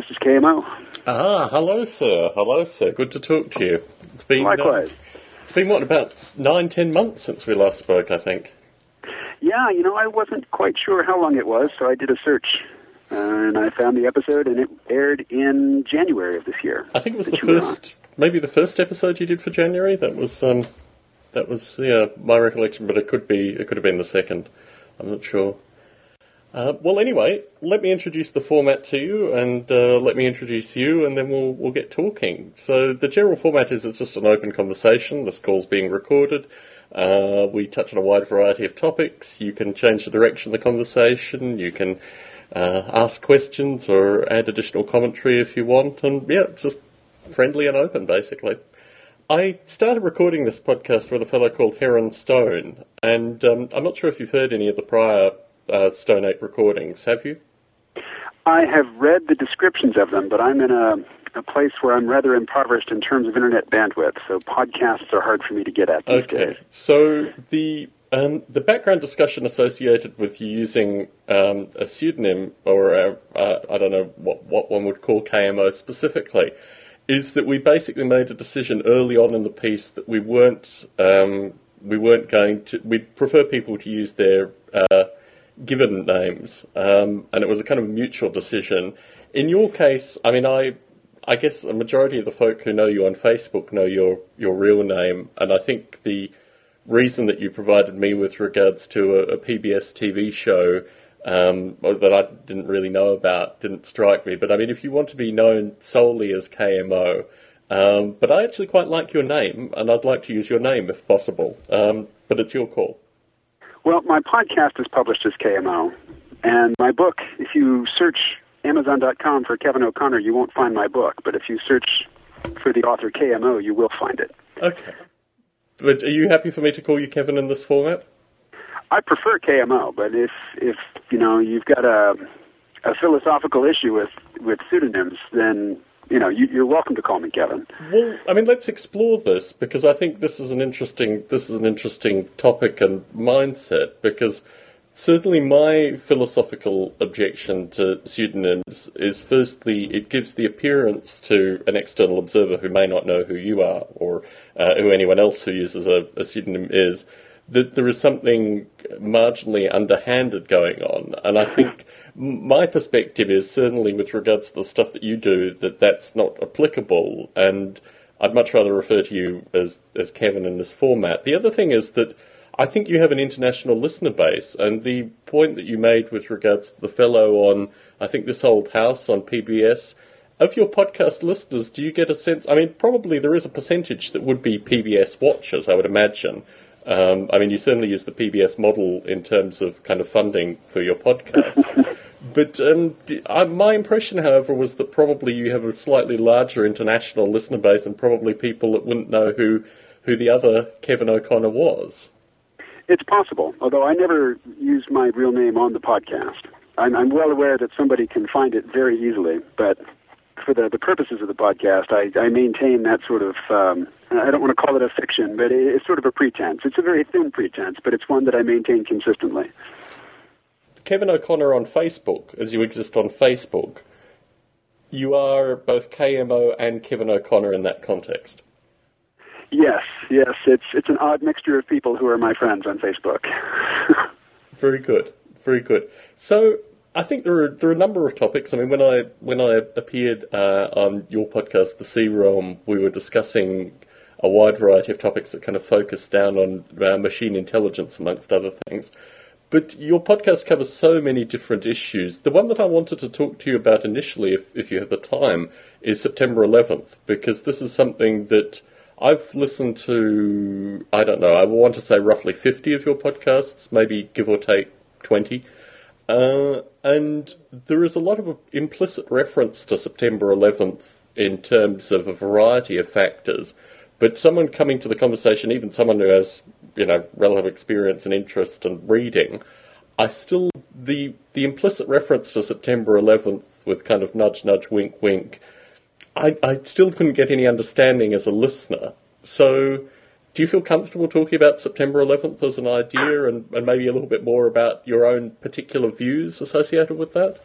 this is KMO. Ah, hello, sir. Hello, sir. Good to talk to you. It's been uh, Likewise. it's been what about nine, ten months since we last spoke. I think. Yeah, you know, I wasn't quite sure how long it was, so I did a search. Uh, and I found the episode, and it aired in January of this year. I think it was the you were on. first, maybe the first episode you did for January. That was um, that was yeah my recollection, but it could be it could have been the second. I'm not sure. Uh, well, anyway, let me introduce the format to you, and uh, let me introduce you, and then we'll we'll get talking. So the general format is it's just an open conversation. This call's being recorded. Uh, we touch on a wide variety of topics. You can change the direction of the conversation. You can uh, ask questions or add additional commentary if you want, and yeah, it's just friendly and open, basically. I started recording this podcast with a fellow called Heron Stone, and um, I'm not sure if you've heard any of the prior uh, Stone Ape recordings. Have you? I have read the descriptions of them, but I'm in a, a place where I'm rather impoverished in terms of internet bandwidth, so podcasts are hard for me to get at these Okay, days. so the um, the background discussion associated with using um, a pseudonym or a, uh, I don't know what what one would call KMO specifically is that we basically made a decision early on in the piece that we weren't um, we weren't going to we prefer people to use their uh, given names, um, and it was a kind of mutual decision. In your case, I mean, I I guess a majority of the folk who know you on Facebook know your your real name, and I think the reason that you provided me with regards to a, a PBS TV show um, that I didn't really know about didn't strike me. But I mean, if you want to be known solely as KMO, um, but I actually quite like your name, and I'd like to use your name if possible. Um, but it's your call. Well, my podcast is published as KMO, and my book, if you search Amazon.com for Kevin O'Connor, you won't find my book, but if you search for the author KMO, you will find it. Okay. But are you happy for me to call you Kevin in this format? I prefer KMO, but if if you know you've got a a philosophical issue with with pseudonyms, then you know you, you're welcome to call me Kevin. Well, I mean, let's explore this because I think this is an interesting this is an interesting topic and mindset because certainly my philosophical objection to pseudonyms is firstly it gives the appearance to an external observer who may not know who you are or uh, who anyone else who uses a, a pseudonym is that there is something marginally underhanded going on, and I think my perspective is certainly with regards to the stuff that you do that that's not applicable, and I'd much rather refer to you as as Kevin in this format. The other thing is that I think you have an international listener base, and the point that you made with regards to the fellow on I think this old house on PBS. Of your podcast listeners, do you get a sense? I mean, probably there is a percentage that would be PBS watchers, I would imagine. Um, I mean, you certainly use the PBS model in terms of kind of funding for your podcast. But um, d- uh, my impression, however, was that probably you have a slightly larger international listener base and probably people that wouldn't know who, who the other Kevin O'Connor was. It's possible, although I never use my real name on the podcast. I'm, I'm well aware that somebody can find it very easily, but for the, the purposes of the podcast, I, I maintain that sort of, um, I don't want to call it a fiction, but it, it's sort of a pretense. It's a very thin pretense, but it's one that I maintain consistently. Kevin O'Connor on Facebook, as you exist on Facebook, you are both KMO and Kevin O'Connor in that context. Yes, yes, it's it's an odd mixture of people who are my friends on Facebook. Very good, very good. So I think there are there are a number of topics. I mean, when I when I appeared uh, on your podcast, The C-Realm, we were discussing a wide variety of topics that kind of focus down on uh, machine intelligence, amongst other things. But your podcast covers so many different issues. The one that I wanted to talk to you about initially, if, if you have the time, is September 11th, because this is something that I've listened to, I don't know, I want to say roughly 50 of your podcasts, maybe give or take 20. Uh, and there is a lot of implicit reference to September 11th in terms of a variety of factors. But someone coming to the conversation, even someone who has, you know, relative experience and interest in reading, I still the the implicit reference to September 11th with kind of nudge, nudge, wink, wink. I, I still couldn't get any understanding as a listener. So, do you feel comfortable talking about September 11th as an idea and, and maybe a little bit more about your own particular views associated with that?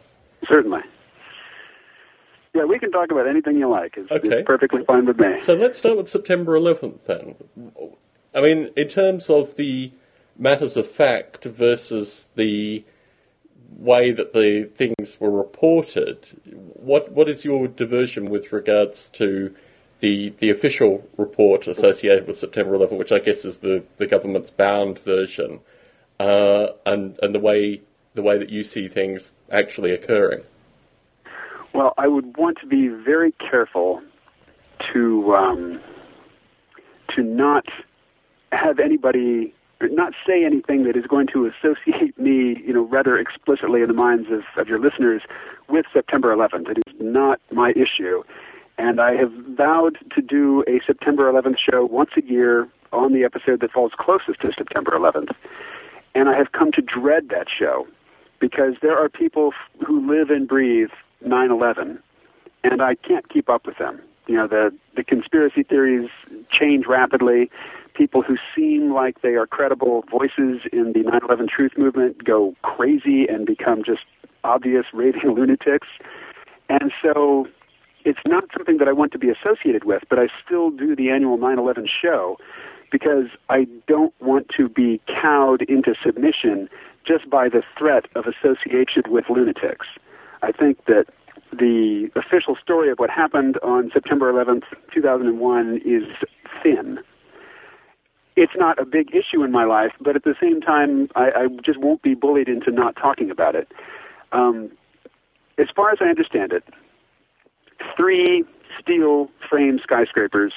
Certainly. Yeah, we can talk about anything you like. It's, Okay. it's perfectly fine with me. So let's start with September 11th then. I mean, in terms of the matters of fact versus the way that the things were reported, what what is your diversion with regards to the the official report associated with September 11th, which I guess is the, the government's bound version, uh, and and the way the way that you see things actually occurring? Well, I would want to be very careful to um, to not have anybody not say anything that is going to associate me, you know, rather explicitly in the minds of, of your listeners with September 11th. It is not my issue. And I have vowed to do a September 11th show once a year on the episode that falls closest to September 11th. And I have come to dread that show because there are people who live and breathe 9/11, and I can't keep up with them. You know, the the conspiracy theories change rapidly. People who seem like they are credible voices in the 9/11 truth movement go crazy and become just obvious raving lunatics. And so it's not something that I want to be associated with, but I still do the annual 9/11 show because I don't want to be cowed into submission just by the threat of association with lunatics. I think that the official story of what happened on September 11th, 2001 is thin. It's not a big issue in my life, but at the same time, I, I just won't be bullied into not talking about it. Um, as far as I understand it, three steel frame skyscrapers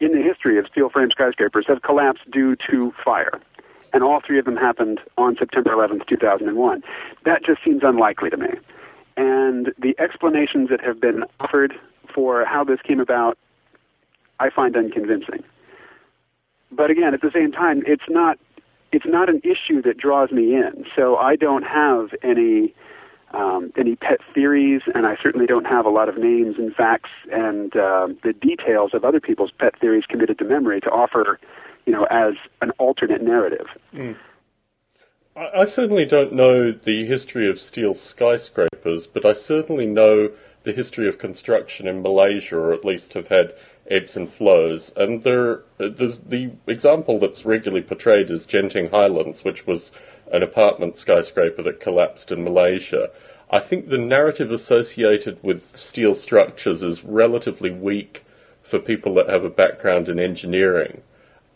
in the history of steel frame skyscrapers have collapsed due to fire. And all three of them happened on September 11th, 2001. That just seems unlikely to me. And the explanations that have been offered for how this came about, I find unconvincing. But again, at the same time, it's not it's not an issue that draws me in. So I don't have any um, any pet theories, and I certainly don't have a lot of names and facts and uh, the details of other people's pet theories committed to memory to offer, you know, as an alternate narrative. Mm. I, I certainly don't know the history of steel skyscrapers, but I certainly know the history of construction in Malaysia, or at least have had ebbs and flows. And there, there's the example that's regularly portrayed is Genting Highlands, which was an apartment skyscraper that collapsed in Malaysia. I think the narrative associated with steel structures is relatively weak for people that have a background in engineering.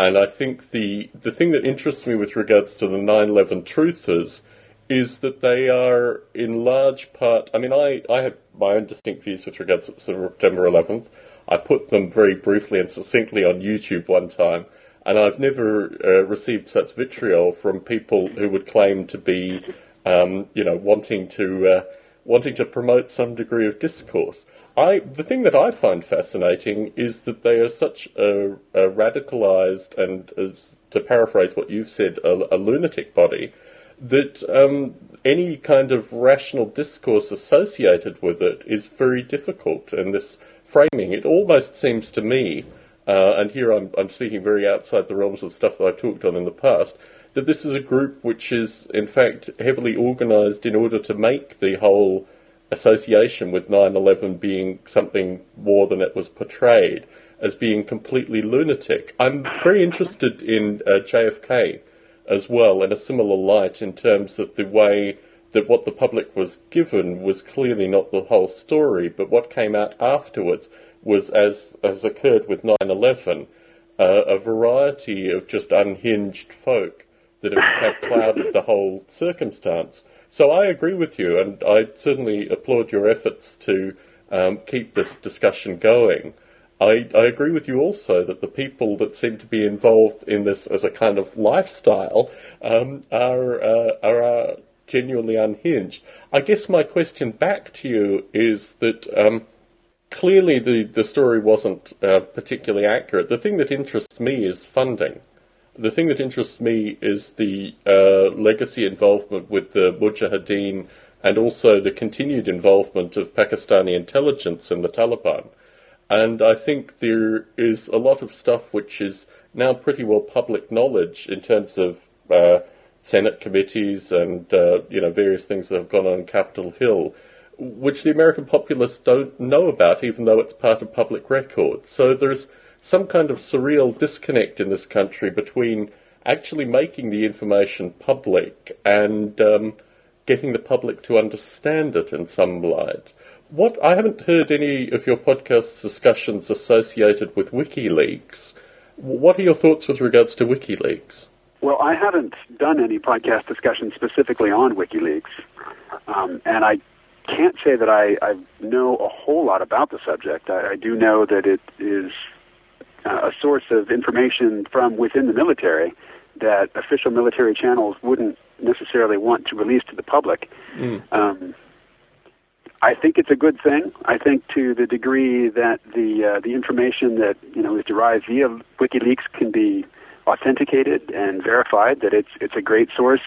And I think the the thing that interests me with regards to the 9/11 truthers is that they are in large part. I mean, I, I have my own distinct views with regards to September 11th. I put them very briefly and succinctly on YouTube one time, and I've never uh, received such vitriol from people who would claim to be, um, you know, wanting to uh, wanting to promote some degree of discourse. I the thing that I find fascinating is that they are such a, a radicalized and, as to paraphrase what you've said, a, a lunatic body that um, any kind of rational discourse associated with it is very difficult. And this framing, it almost seems to me, uh, and here I'm, I'm speaking very outside the realms of stuff that I've talked on in the past, that this is a group which is, in fact, heavily organised in order to make the whole association with 9 11 being something more than it was portrayed as being completely lunatic. I'm very interested in uh, JFK as well in a similar light in terms of the way that what the public was given was clearly not the whole story, but what came out afterwards was, as, as occurred with 9 11, uh, a variety of just unhinged folk that in fact clouded the whole circumstance. So I agree with you, and I certainly applaud your efforts to um, keep this discussion going. I, I agree with you also that the people that seem to be involved in this as a kind of lifestyle um, are, uh, are uh, genuinely unhinged. I guess my question back to you is that um, clearly the, the story wasn't uh, particularly accurate. The thing that interests me is funding. The thing that interests me is the uh, legacy involvement with the Mujahideen and also the continued involvement of Pakistani intelligence in the Taliban. And I think there is a lot of stuff which is now pretty well public knowledge in terms of uh, Senate committees and uh, you know various things that have gone on in Capitol Hill, which the American populace don't know about, even though it's part of public record. So there's some kind of surreal disconnect in this country between actually making the information public and um, getting the public to understand it in some light. What I haven't heard any of your podcast discussions associated with WikiLeaks. What are your thoughts with regards to WikiLeaks? Well, I haven't done any podcast discussions specifically on WikiLeaks, um, and I can't say that I, I know a whole lot about the subject. I, I do know that it is a source of information from within the military that official military channels wouldn't necessarily want to release to the public. Mm. Um, I think it's a good thing. I think to the degree that the uh, the information that you know is derived via WikiLeaks can be authenticated and verified, that it's it's a great source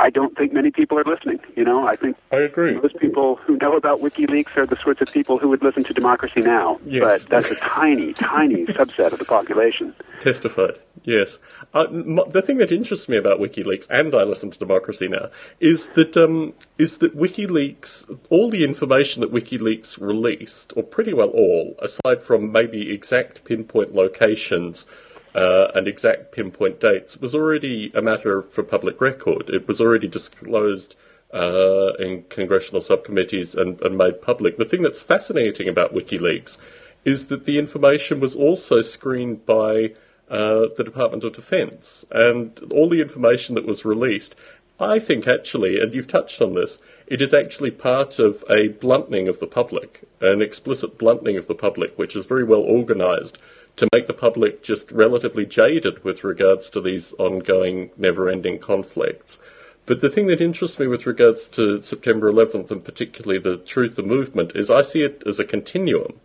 I don't think many people are listening. You know, I think I agree. Those people who know about WikiLeaks are the sorts of people who would listen to Democracy Now. Yes. But that's a tiny, tiny subset of the population. Testified. Yes. Uh, the thing that interests me about WikiLeaks, and I listen to Democracy Now, is that um, is that WikiLeaks, all the information that WikiLeaks released, or pretty well all, aside from maybe exact pinpoint locations uh, and exact pinpoint dates was already a matter for public record. It was already disclosed uh, in congressional subcommittees and, and, made public. The thing that's fascinating about WikiLeaks is that the information was also screened by uh, the Department of Defense, and all the information that was released. I think actually, and you've touched on this, it is actually part of a blunting of the public, an explicit blunting of the public, which is very well organized to make the public just relatively jaded with regards to these ongoing, never ending conflicts. But the thing that interests me with regards to September 11th and particularly the Truth the Movement is I see it as a continuum,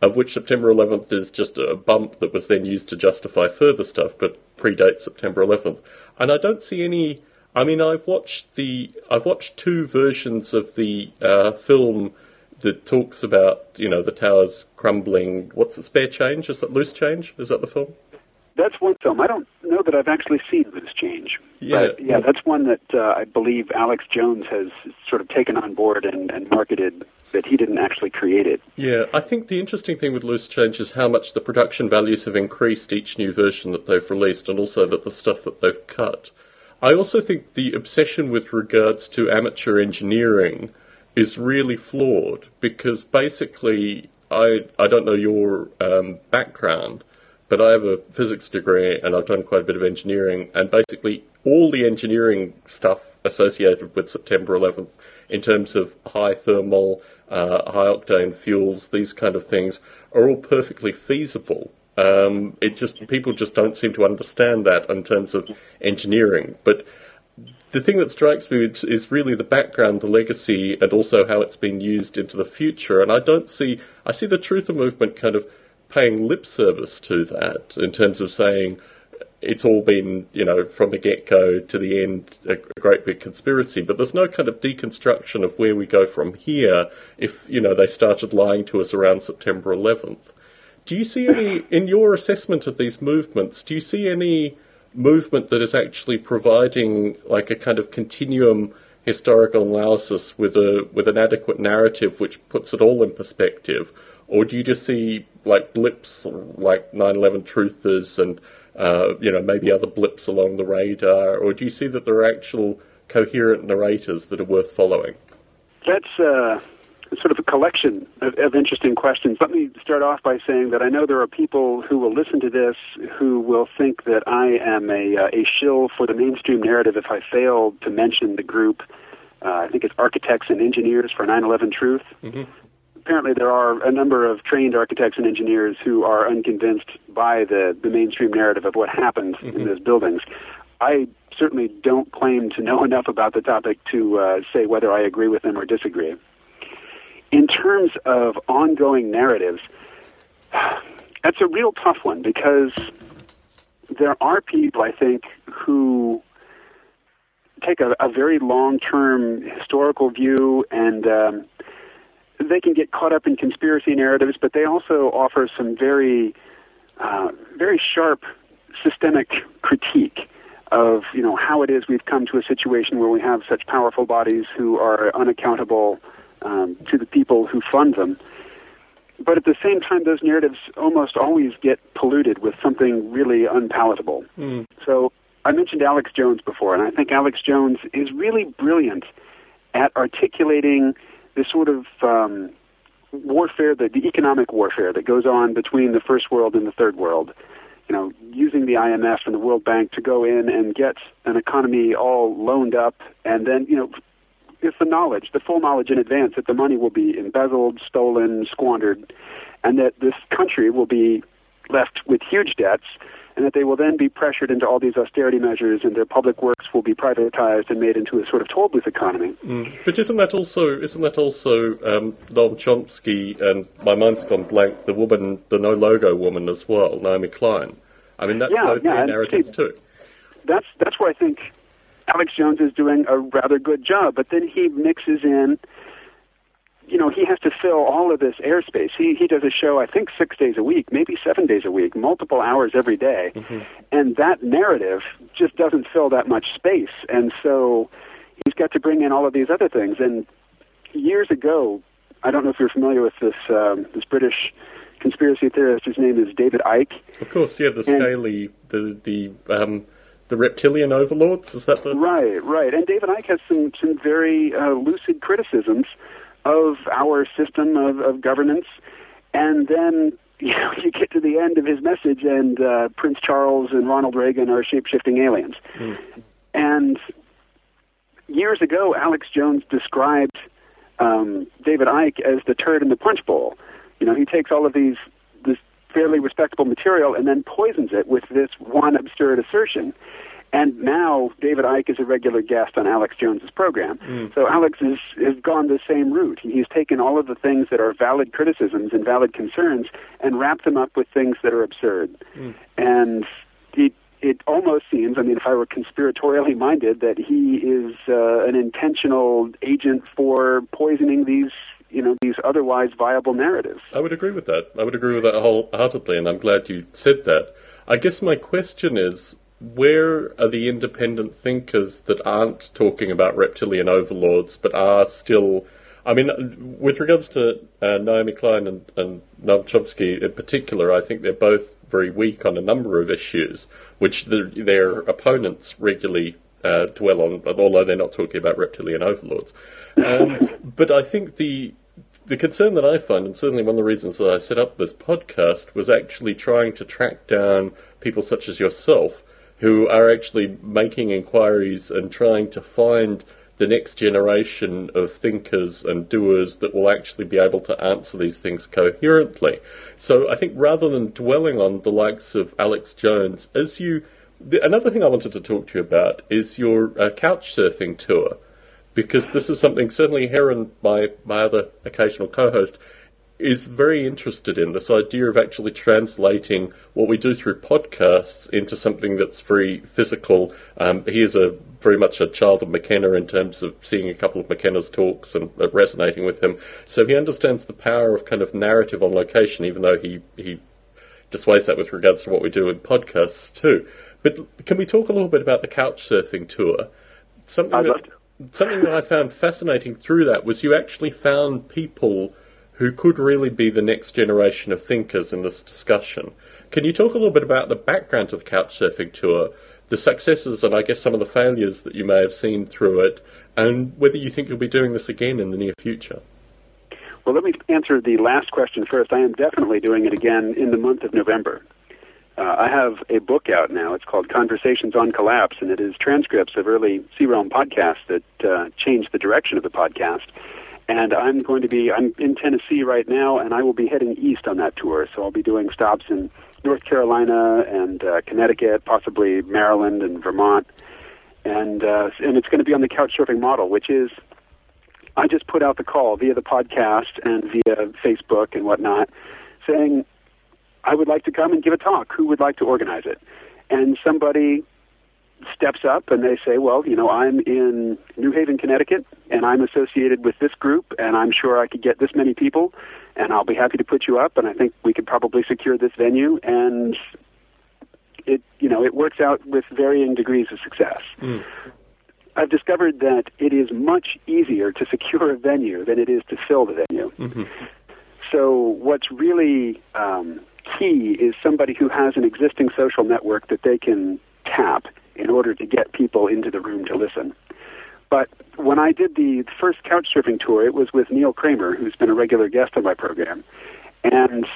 of which September 11th is just a bump that was then used to justify further stuff, but predates September 11th. And I don't see any. I mean, I've watched the I've watched two versions of the uh, film that talks about you know the towers crumbling. What's it? Spare change? Is that loose change? Is that the film? That's one film. I don't know that I've actually seen Loose Change. Yeah, but, yeah, that's one that uh, I believe Alex Jones has sort of taken on board and, and marketed. That he didn't actually create it. Yeah, I think the interesting thing with Loose Change is how much the production values have increased each new version that they've released, and also that the stuff that they've cut. I also think the obsession with regards to amateur engineering is really flawed because basically, I I don't know your um, background, but I have a physics degree and I've done quite a bit of engineering, and basically all the engineering stuff associated with September 11th, in terms of high thermal, uh, high octane fuels, these kind of things, are all perfectly feasible. Um, it just people just don't seem to understand that in terms of engineering, but the thing that strikes me is, really the background, the legacy, and also how it's been used into the future. And I don't see, I see the truther movement kind of paying lip service to that in terms of saying it's all been, you know, from the get go to the end, a great big conspiracy. But there's no kind of deconstruction of where we go from here if, you know, they started lying to us around September 11th. Do you see any, in your assessment of these movements, do you see any movement that is actually providing like a kind of continuum historical analysis with a with an adequate narrative which puts it all in perspective, or do you just see like blips like 9/11 truthers and uh, you know maybe other blips along the radar, or do you see that there are actual coherent narrators that are worth following? That's uh, sort of a collection of, of, interesting questions. Let me start off by saying that I know there are people who will listen to this who will think that I am a, uh, a shill for the mainstream narrative if I fail to mention the group. Uh, I think it's Architects and Engineers for 9 11 Truth. Mm-hmm. Apparently, there are a number of trained architects and engineers who are unconvinced by the, the mainstream narrative of what happened mm-hmm. in those buildings. I certainly don't claim to know enough about the topic to uh, say whether I agree with them or disagree in terms of ongoing narratives, that's a real tough one because there are people, I think, who take a, a very long term historical view and um, they can get caught up in conspiracy narratives, but they also offer some very, uh, very sharp systemic critique of you know how it is we've come to a situation where we have such powerful bodies who are unaccountable um, to the people who fund them. But at the same time, those narratives almost always get polluted with something really unpalatable. Mm. So I mentioned Alex Jones before, and I think Alex Jones is really brilliant at articulating this sort of um, warfare, the, the economic warfare that goes on between the first world and the third world. You know, using the IMF and the World Bank to go in and get an economy all loaned up, and then you know, it's the knowledge, the full knowledge in advance that the money will be embezzled, stolen, squandered, and that this country will be left with huge debts and that they will then be pressured into all these austerity measures, and their public works will be privatized and made into a sort of toll booth economy. Mm. But isn't that also isn't that also um, Noam Chomsky and my mind's gone blank the woman, the no logo woman as well, Naomi Klein. I mean that's yeah, both yeah, their narratives see, too. That's that's where I think Alex Jones is doing a rather good job, but then he mixes in you know, he has to fill all of this airspace. He he does a show, I think, six days a week, maybe seven days a week, multiple hours every day. Mm-hmm. and that narrative just doesn't fill that much space. And so he's got to bring in all of these other things. And years ago, I don't know if you're familiar with this um, this British conspiracy theorist. His name is David Icke. Of course, yeah, the scaly, the the um, the reptilian overlords. Is that the right? Right. And David Icke has some some very uh, lucid criticisms of our system of, of governance, and then you know you get to the end of his message, and uh, Prince Charles and Ronald Reagan are shape-shifting aliens. Mm. And years ago, Alex Jones described um, David Icke as the turd in the punch bowl. You know, he takes all of these fairly respectable material and then poisons it with this one absurd assertion. And now David Icke is a regular guest on Alex Jones's program. Mm. So Alex is, has gone the same route. He's taken all of the things that are valid criticisms and valid concerns and wrapped them up with things that are absurd. Mm. And it, it almost seems, I mean, if I were conspiratorially minded, that he is uh, an intentional agent for poisoning these you know these otherwise viable narratives. I would agree with that. I would agree with that wholeheartedly, and I'm glad you said that. I guess my question is where are the independent thinkers that aren't talking about reptilian overlords but are still. I mean, with regards to uh, Naomi Klein and, and Noam Chomsky in particular, I think they're both very weak on a number of issues, which the, their opponents regularly uh, dwell on, although they're not talking about reptilian overlords. Um, but I think the the concern that I find, and certainly one of the reasons that I set up this podcast, was actually trying to track down people such as yourself who are actually making inquiries and trying to find the next generation of thinkers and doers that will actually be able to answer these things coherently. So I think rather than dwelling on the likes of Alex Jones, as you, the, another thing I wanted to talk to you about is your uh, couch surfing tour, because this is something certainly Heron, my my other occasional co-host, is very interested in this idea of actually translating what we do through podcasts into something that's very physical. Um, he is a very much a child of McKenna in terms of seeing a couple of McKenna's talks and uh, resonating with him. So he understands the power of kind of narrative on location, even though he he displays that with regards to what we do in podcasts too. But can we talk a little bit about the couch surfing tour? Something I'd that, something that I found fascinating through that was you actually found people who could really be the next generation of thinkers in this discussion. Can you talk a little bit about the background to the Couchsurfing tour, the successes and I guess some of the failures that you may have seen through it, and whether you think you'll be doing this again in the near future? Well, let me answer the last question first. I am definitely doing it again in the month of November. Uh, I have a book out now. It's called Conversations on Collapse, and it is transcripts of early C Realm podcasts that uh, changed the direction of the podcast and I'm going to be I'm in Tennessee right now, and I will be heading east on that tour. So I'll be doing stops in North Carolina and uh, Connecticut, possibly Maryland and Vermont, and uh, and it's going to be on the couch surfing model, which is I just put out the call via the podcast and via Facebook and whatnot, saying I would like to come and give a talk. Who would like to organize it? And somebody steps up and they say, well, you know, I'm in New Haven, Connecticut, and I'm associated with this group, and I'm sure I could get this many people, and I'll be happy to put you up, and I think we could probably secure this venue. And it you know it works out with varying degrees of success. Mm. I've discovered that it is much easier to secure a venue than it is to fill the venue. Mm-hmm. So what's really um, key is somebody who has an existing social network that they can tap in order to get people into the room to listen. But when I did the first couch surfing tour, it was with Neil Kramer, who's been a regular guest on my program. And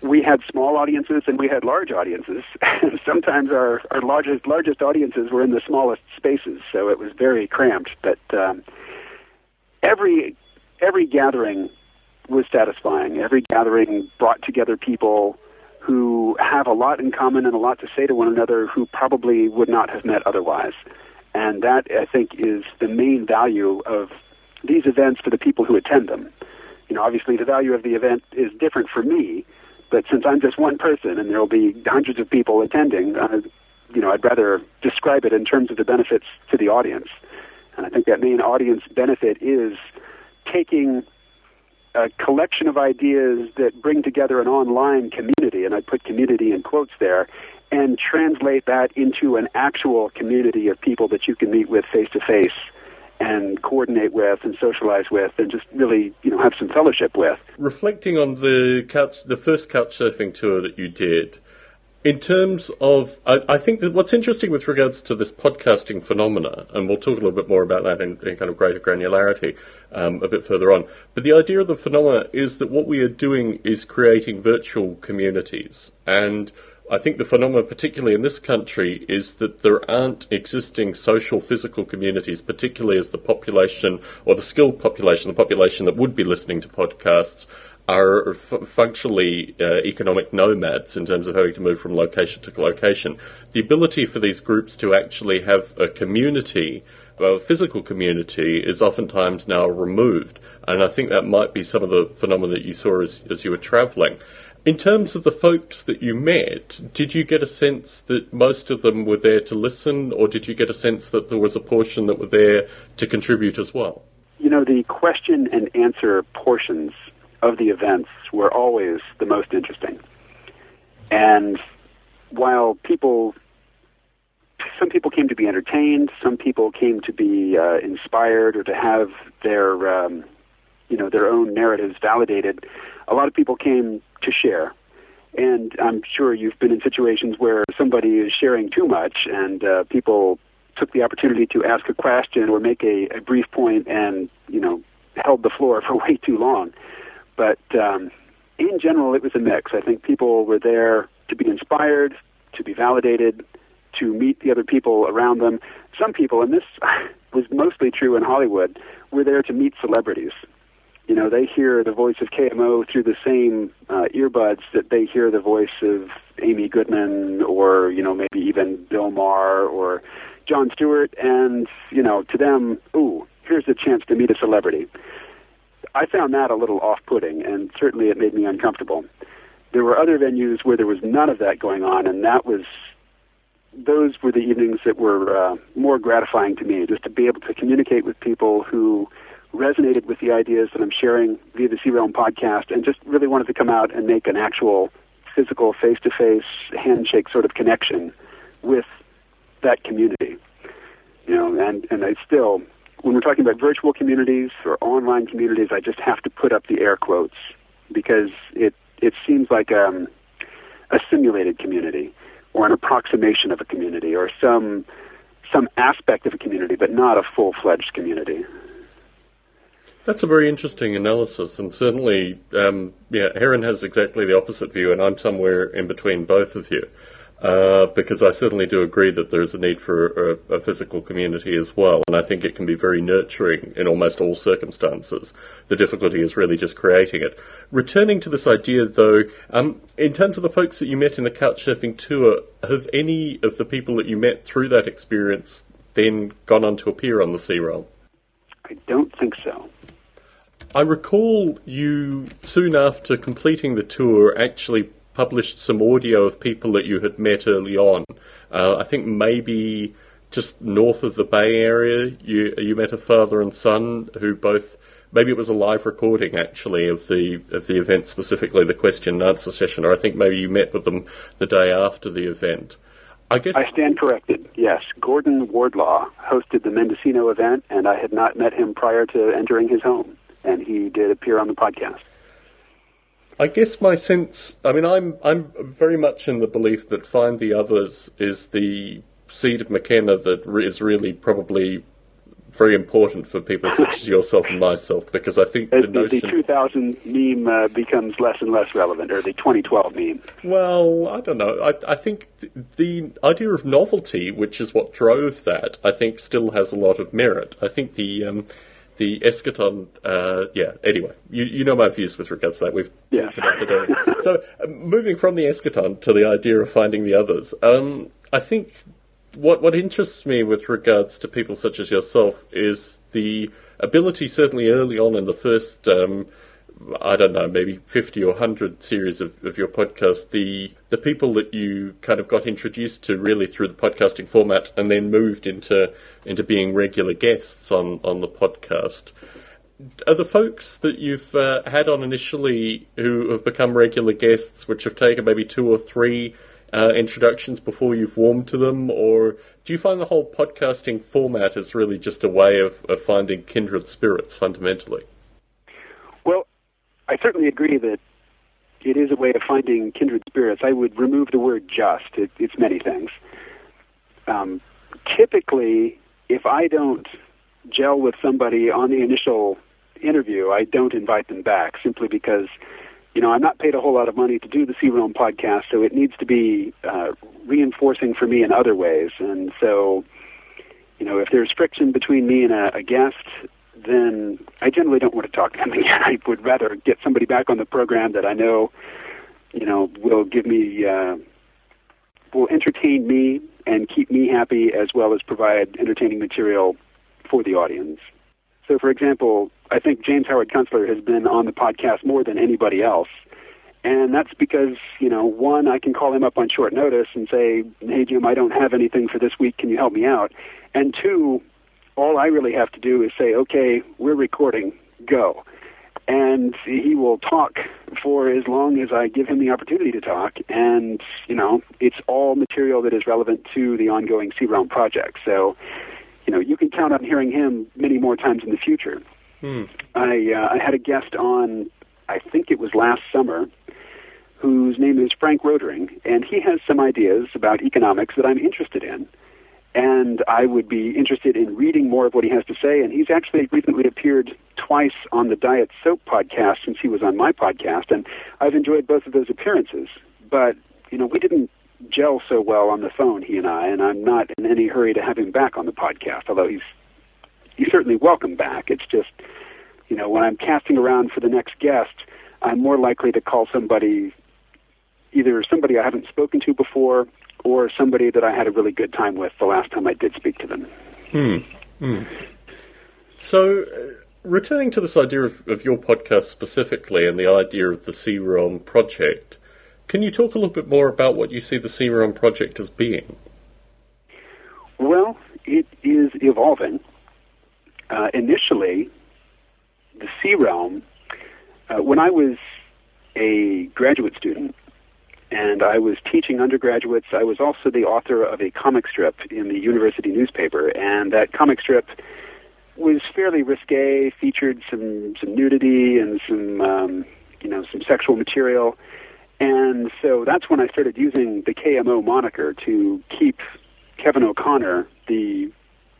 we had small audiences and we had large audiences. Sometimes our, our largest largest audiences were in the smallest spaces, so it was very cramped. But um, every every gathering was satisfying. Every gathering brought together people who have a lot in common and a lot to say to one another who probably would not have met otherwise. And that, I think, is the main value of these events for the people who attend them. You know, obviously the value of the event is different for me, but since I'm just one person and there will be hundreds of people attending, uh, you know, I'd rather describe it in terms of the benefits to the audience. And I think that main audience benefit is taking a collection of ideas that bring together an online community, and I put community in quotes there, and translate that into an actual community of people that you can meet with face to face and coordinate with and socialize with and just really you know have some fellowship with. Reflecting on the couch, the first couch surfing tour that you did, in terms of, I, I, think that what's interesting with regards to this podcasting phenomena, and we'll talk a little bit more about that in, in kind of greater granularity um, a bit further on, but the idea of the phenomena is that what we are doing is creating virtual communities. And I think the phenomena, particularly in this country, is that there aren't existing social physical communities, particularly as the population or the skilled population, the population that would be listening to podcasts, are f- functionally uh, economic nomads in terms of having to move from location to location. The ability for these groups to actually have a community a physical community is oftentimes now removed. And I think that might be some of the phenomena that you saw as, as you were travelling. In terms of the folks that you met, did you get a sense that most of them were there to listen, or did you get a sense that there was a portion that were there to contribute as well? You know, the question and answer portions of the events were always the most interesting. And while people, some people came to be entertained, some people came to be uh, inspired or to have their, um, you know, their own narratives validated, a lot of people came to share. And I'm sure you've been in situations where somebody is sharing too much and uh, people took the opportunity to ask a question or make a, a brief point and, you know, held the floor for way too long. But um, in general, it was a mix. I think people were there to be inspired, to be validated, to meet the other people around them. Some people, and this was mostly true in Hollywood, were there to meet celebrities you know, they hear the voice of KMO through the same uh, earbuds that they hear the voice of Amy Goodman or, you know, maybe even Bill Maher or Jon Stewart. And, you know, to them, ooh, here's a chance to meet a celebrity. I found that a little off putting, and certainly it made me uncomfortable. There were other venues where there was none of that going on, and that was those were the evenings that were uh, more gratifying to me, just to be able to communicate with people who resonated with the ideas that I'm sharing via the C-Realm podcast and just really wanted to come out and make an actual physical face-to-face handshake sort of connection with that community. You know, and, and I still, when we're talking about virtual communities or online communities, I just have to put up the air quotes because it, it seems like um, a simulated community or an approximation of a community or some, some aspect of a community, but not a full-fledged community. That's a very interesting analysis, and certainly, um, yeah, Heron has exactly the opposite view, and I'm somewhere in between both of you. Uh, because I certainly do agree that there's a need for a, a, physical community as well, and I think it can be very nurturing in almost all circumstances. The difficulty is really just creating it. Returning to this idea, though, um, in terms of the folks that you met in the couchsurfing tour, have any of the people that you met through that experience then gone on to appear on the C-Realm? I don't think so. I recall you soon after completing the tour actually published some audio of people that you had met early on. Uh, I think maybe just north of the Bay Area, you you met a father and son who both maybe it was a live recording actually of the of the event specifically the question and answer session, or I think maybe you met with them the day after the event. I guess I stand corrected. Yes, Gordon Wardlaw hosted the Mendocino event, and I had not met him prior to entering his home, and he did appear on the podcast. I guess my sense. I mean, I'm I'm very much in the belief that find the others is the seed of McKenna that is really probably very important for people such as yourself and myself because I think the, the notion the 2000 meme uh, becomes less and less relevant, or the 2012 meme. Well, I don't know. I, I think the idea of novelty, which is what drove that, I think still has a lot of merit. I think the um, the eschaton, uh, yeah. Anyway, you, you know my views with regards to that. We've yeah. talked about today. so, uh, moving from the eschaton to the idea of finding the others, um, I think what what interests me with regards to people such as yourself is the ability, certainly early on in the first, um, I don't know, maybe fifty or hundred series of, of your podcast, the the people that you kind of got introduced to really through the podcasting format, and then moved into into being regular guests on on the podcast. Are the folks that you've uh, had on initially who have become regular guests, which have taken maybe two or three uh, introductions before you've warmed to them, or do you find the whole podcasting format is really just a way of, of finding kindred spirits fundamentally? Well, I certainly agree that it is a way of finding kindred spirits. I would remove the word just, it, it's many things. Um, typically, if I don't gel with somebody on the initial interview, I don't invite them back simply because you know, I'm not paid a whole lot of money to do the C-Realm podcast, so it needs to be uh, reinforcing for me in other ways. And so, you know, if there's friction between me and a, a guest, then I generally don't want to talk to them again. I would rather get somebody back on the program that I know, you know, will give me, uh, will entertain me and keep me happy as well as provide entertaining material for the audience. So, for example, I think James Howard Kunstler has been on the podcast more than anybody else. And that's because, you know, one, I can call him up on short notice and say, hey, Jim, I don't have anything for this week. Can you help me out? And two, all I really have to do is say, okay, we're recording, go. And he will talk for as long as I give him the opportunity to talk. And, you know, it's all material that is relevant to the ongoing C-Realm project. So, you know, you can count on hearing him many more times in the future. Hmm. I uh, I had a guest on, I think it was last summer, whose name is Frank Rotering, and he has some ideas about economics that I'm interested in. And I would be interested in reading more of what he has to say. And he's actually recently appeared twice on the Diet Soap podcast since he was on my podcast. And I've enjoyed both of those appearances. But, you know, we didn't gel so well on the phone, he and I, and I'm not in any hurry to have him back on the podcast, although he's he's certainly welcome back. It's just, you know, when I'm casting around for the next guest, I'm more likely to call somebody, either somebody I haven't spoken to before, or somebody that I had a really good time with the last time I did speak to them. Hmm. hmm. So, uh, returning to this idea of, of your podcast specifically and the idea of the C-Realm project, can you talk a little bit more about what you see the C-Realm project as being? Well, it is evolving. Uh, initially, the C-Realm, uh, when I was a graduate student and I was teaching undergraduates, I was also the author of a comic strip in the university newspaper, and that comic strip was fairly risque, featured some some nudity and some um, you know some sexual material, and so that's when I started using the KMO moniker to keep Kevin O'Connor, the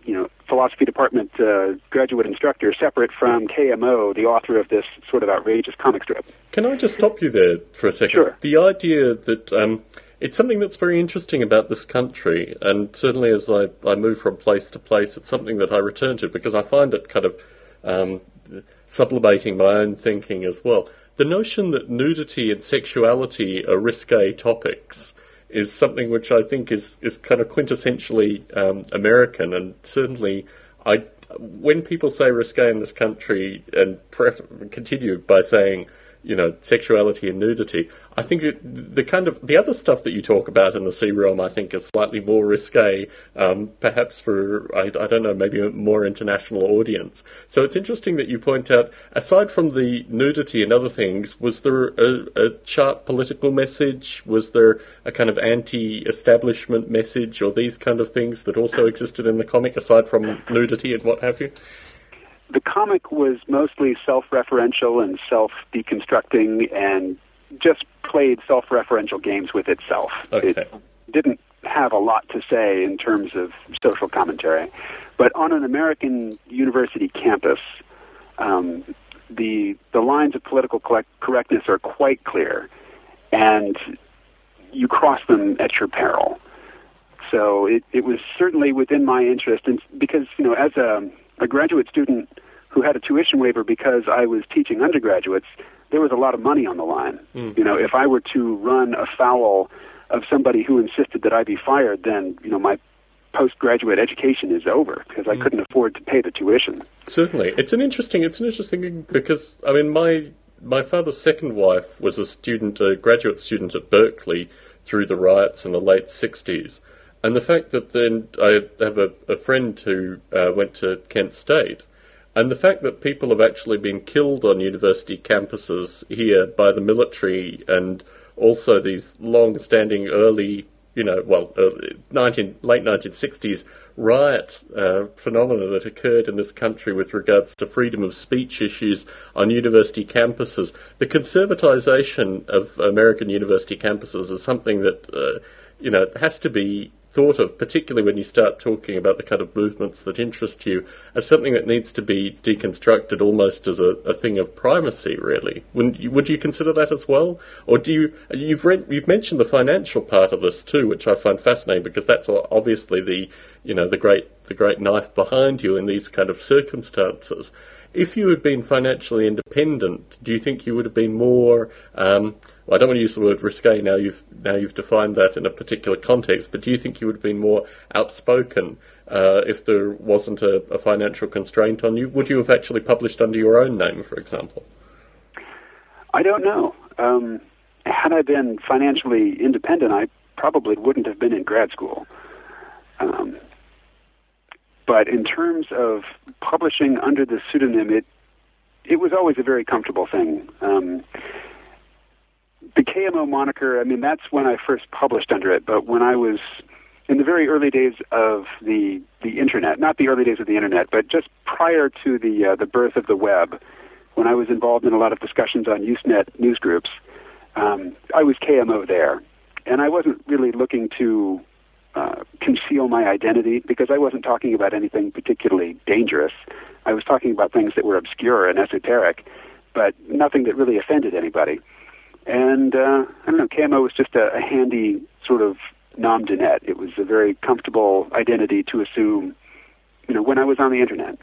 you know, philosophy department uh, graduate instructor separate from KMO, the author of this sort of outrageous comic strip. Can I just stop you there for a second? Sure. The idea that um, it's something that's very interesting about this country, and certainly as I, I move from place to place, it's something that I return to because I find it kind of um, sublimating my own thinking as well. The notion that nudity and sexuality are risque topics is something which I think is, is kind of quintessentially um, American, and certainly I when people say risque in this country and continue by saying you know, sexuality and nudity. I think it, the kind of the other stuff that you talk about in the C-Realm, I think, is slightly more risque, um, perhaps for I, I, don't know, maybe a more international audience. So it's interesting that you point out, aside from the nudity and other things, was there a, a sharp political message? Was there a kind of anti-establishment message, or these kind of things that also existed in the comic, aside from nudity and what have you? The comic was mostly self-referential and self-deconstructing and just played self-referential games with itself. Okay. It didn't have a lot to say in terms of social commentary. But on an American university campus, um, the the lines of political correctness are quite clear, and you cross them at your peril. So it, it was certainly within my interest, and because you know, as a a graduate student who had a tuition waiver because I was teaching undergraduates, there was a lot of money on the line. Mm. You know, if I were to run afoul of somebody who insisted that I be fired, then you know my postgraduate education is over because I mm. couldn't afford to pay the tuition. Certainly, it's an interesting. It's an interesting because I mean my my father's second wife was a student, a graduate student at Berkeley through the riots in the late '60s. And the fact that then I have a, a friend who uh, went to Kent State, and the fact that people have actually been killed on university campuses here by the military and also these long standing early, you know, well, 19, late 1960s riot uh, phenomena that occurred in this country with regards to freedom of speech issues on university campuses. The conservatization of American university campuses is something that, uh, you know, has to be thought of, particularly when you start talking about the kind of movements that interest you, as something that needs to be deconstructed almost as a, a thing of primacy, really. Would you, would you consider that as well? Or do you, you've, read, you've mentioned the financial part of this too, which I find fascinating because that's obviously the, you know, the great, the great knife behind you in these kind of circumstances. If you had been financially independent, do you think you would have been more, um, well, I don't want to use the word risque now. You've now you've defined that in a particular context. But do you think you would have been more outspoken uh, if there wasn't a, a, financial constraint on you? Would you have actually published under your own name, for example? I don't know. Um, had I been financially independent, I probably wouldn't have been in grad school. Um, but in terms of publishing under the pseudonym, it it was always a very comfortable thing. Um, the KMO moniker, I mean, that's when I first published under it. But when I was in the very early days of the the internet, not the early days of the internet, but just prior to the uh, the birth of the web, when I was involved in a lot of discussions on Usenet news groups, um, I was KMO there, and I wasn't really looking to uh, conceal my identity because I wasn't talking about anything particularly dangerous. I was talking about things that were obscure and esoteric, but nothing that really offended anybody. And uh, I don't know, camo was just a, a handy sort of nom de net. It was a very comfortable identity to assume, you know, when I was on the internet.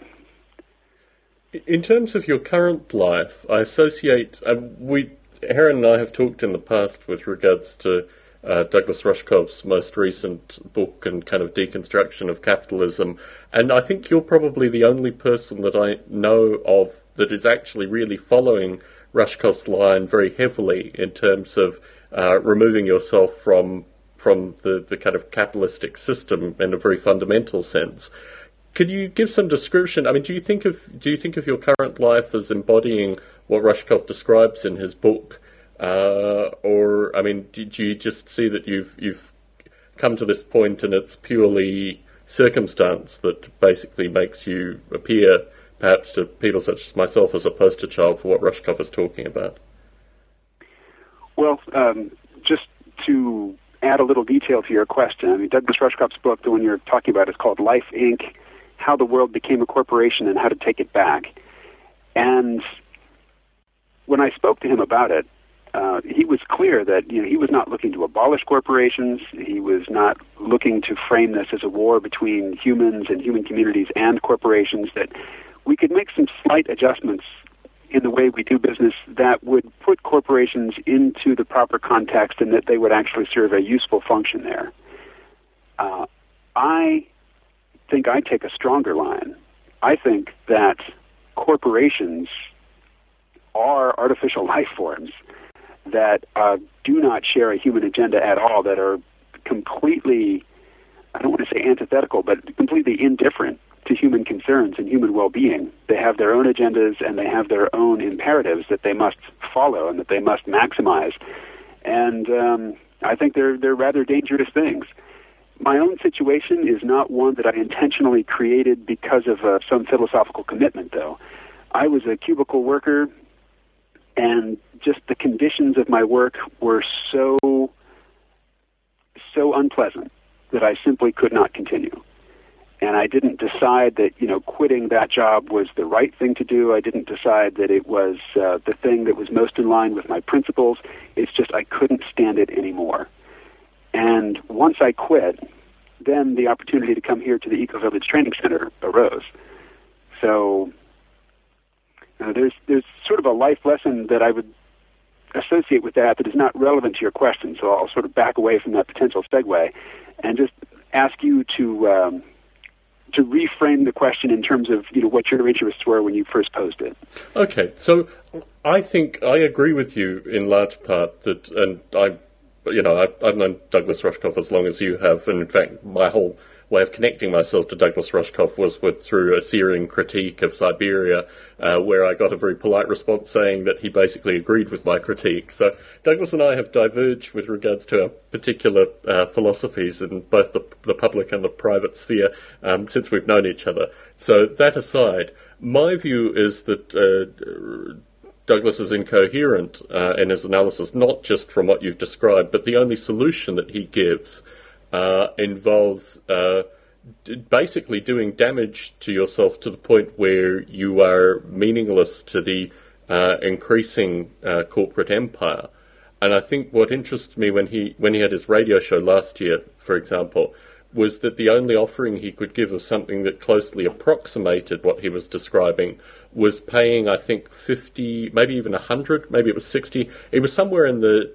In terms of your current life, I associate uh, we Heron and I have talked in the past with regards to uh, Douglas Rushkoff's most recent book and kind of deconstruction of capitalism, and I think you're probably the only person that I know of that is actually really following Rushkoff's line very heavily in terms of uh, removing yourself from from the, the kind of capitalistic system in a very fundamental sense. Could you give some description? I mean, do you think of do you think of your current life as embodying what Rushkoff describes in his book, uh, or I mean, do, do you just see that you've you've come to this point and it's purely circumstance that basically makes you appear perhaps to people such as myself as a poster child for what Rushkoff is talking about? Well, um, just to add a little detail to your question, I mean, Douglas Rushkoff's book, the one you're talking about, is called Life Inc. How the World Became a Corporation and How to Take It Back. And when I spoke to him about it, uh, he was clear that you know he was not looking to abolish corporations. He was not looking to frame this as a war between humans and human communities and corporations. That we could make some slight adjustments in the way we do business that would put corporations into the proper context and that they would actually serve a useful function there. Uh, I think I take a stronger line. I think that corporations are artificial life forms that uh, do not share a human agenda at all, that are completely, I don't want to say antithetical, but completely indifferent to human concerns and human well-being. They have their own agendas and they have their own imperatives that they must follow and that they must maximize. And um, I think they're they're rather dangerous things. My own situation is not one that I intentionally created because of uh, some philosophical commitment, though. I was a cubicle worker, and just the conditions of my work were so so unpleasant that I simply could not continue and I didn't decide that you know quitting that job was the right thing to do. I didn't decide that it was uh, the thing that was most in line with my principles. It's just I couldn't stand it anymore. And once I quit, then the opportunity to come here to the Eco Village Training Center arose. So uh, there's there's sort of a life lesson that I would associate with that that is not relevant to your question. So I'll sort of back away from that potential segue and just ask you to. Um, to reframe the question in terms of you know what your interests were when you first posed it. Okay, so I think I agree with you in large part that, and I, you know, I've, I've known Douglas Rushkoff as long as you have, and in fact, my whole way of connecting myself to Douglas Rushkoff was with through a searing critique of Cyberia, uh, where I got a very polite response saying that he basically agreed with my critique. So Douglas and I have diverged with regards to our particular uh, philosophies in both the, the public and the private sphere um, since we've known each other. So that aside, my view is that. Uh, Douglas is incoherent uh, in his analysis, not just from what you've described, but the only solution that he gives uh, involves uh, d- basically doing damage to yourself to the point where you are meaningless to the uh, increasing uh, corporate empire. And I think what interests me when he when he had his radio show last year, for example, was that the only offering he could give of something that closely approximated what he was describing was paying, I think, 50, maybe even 100, maybe it was 60. It was somewhere in the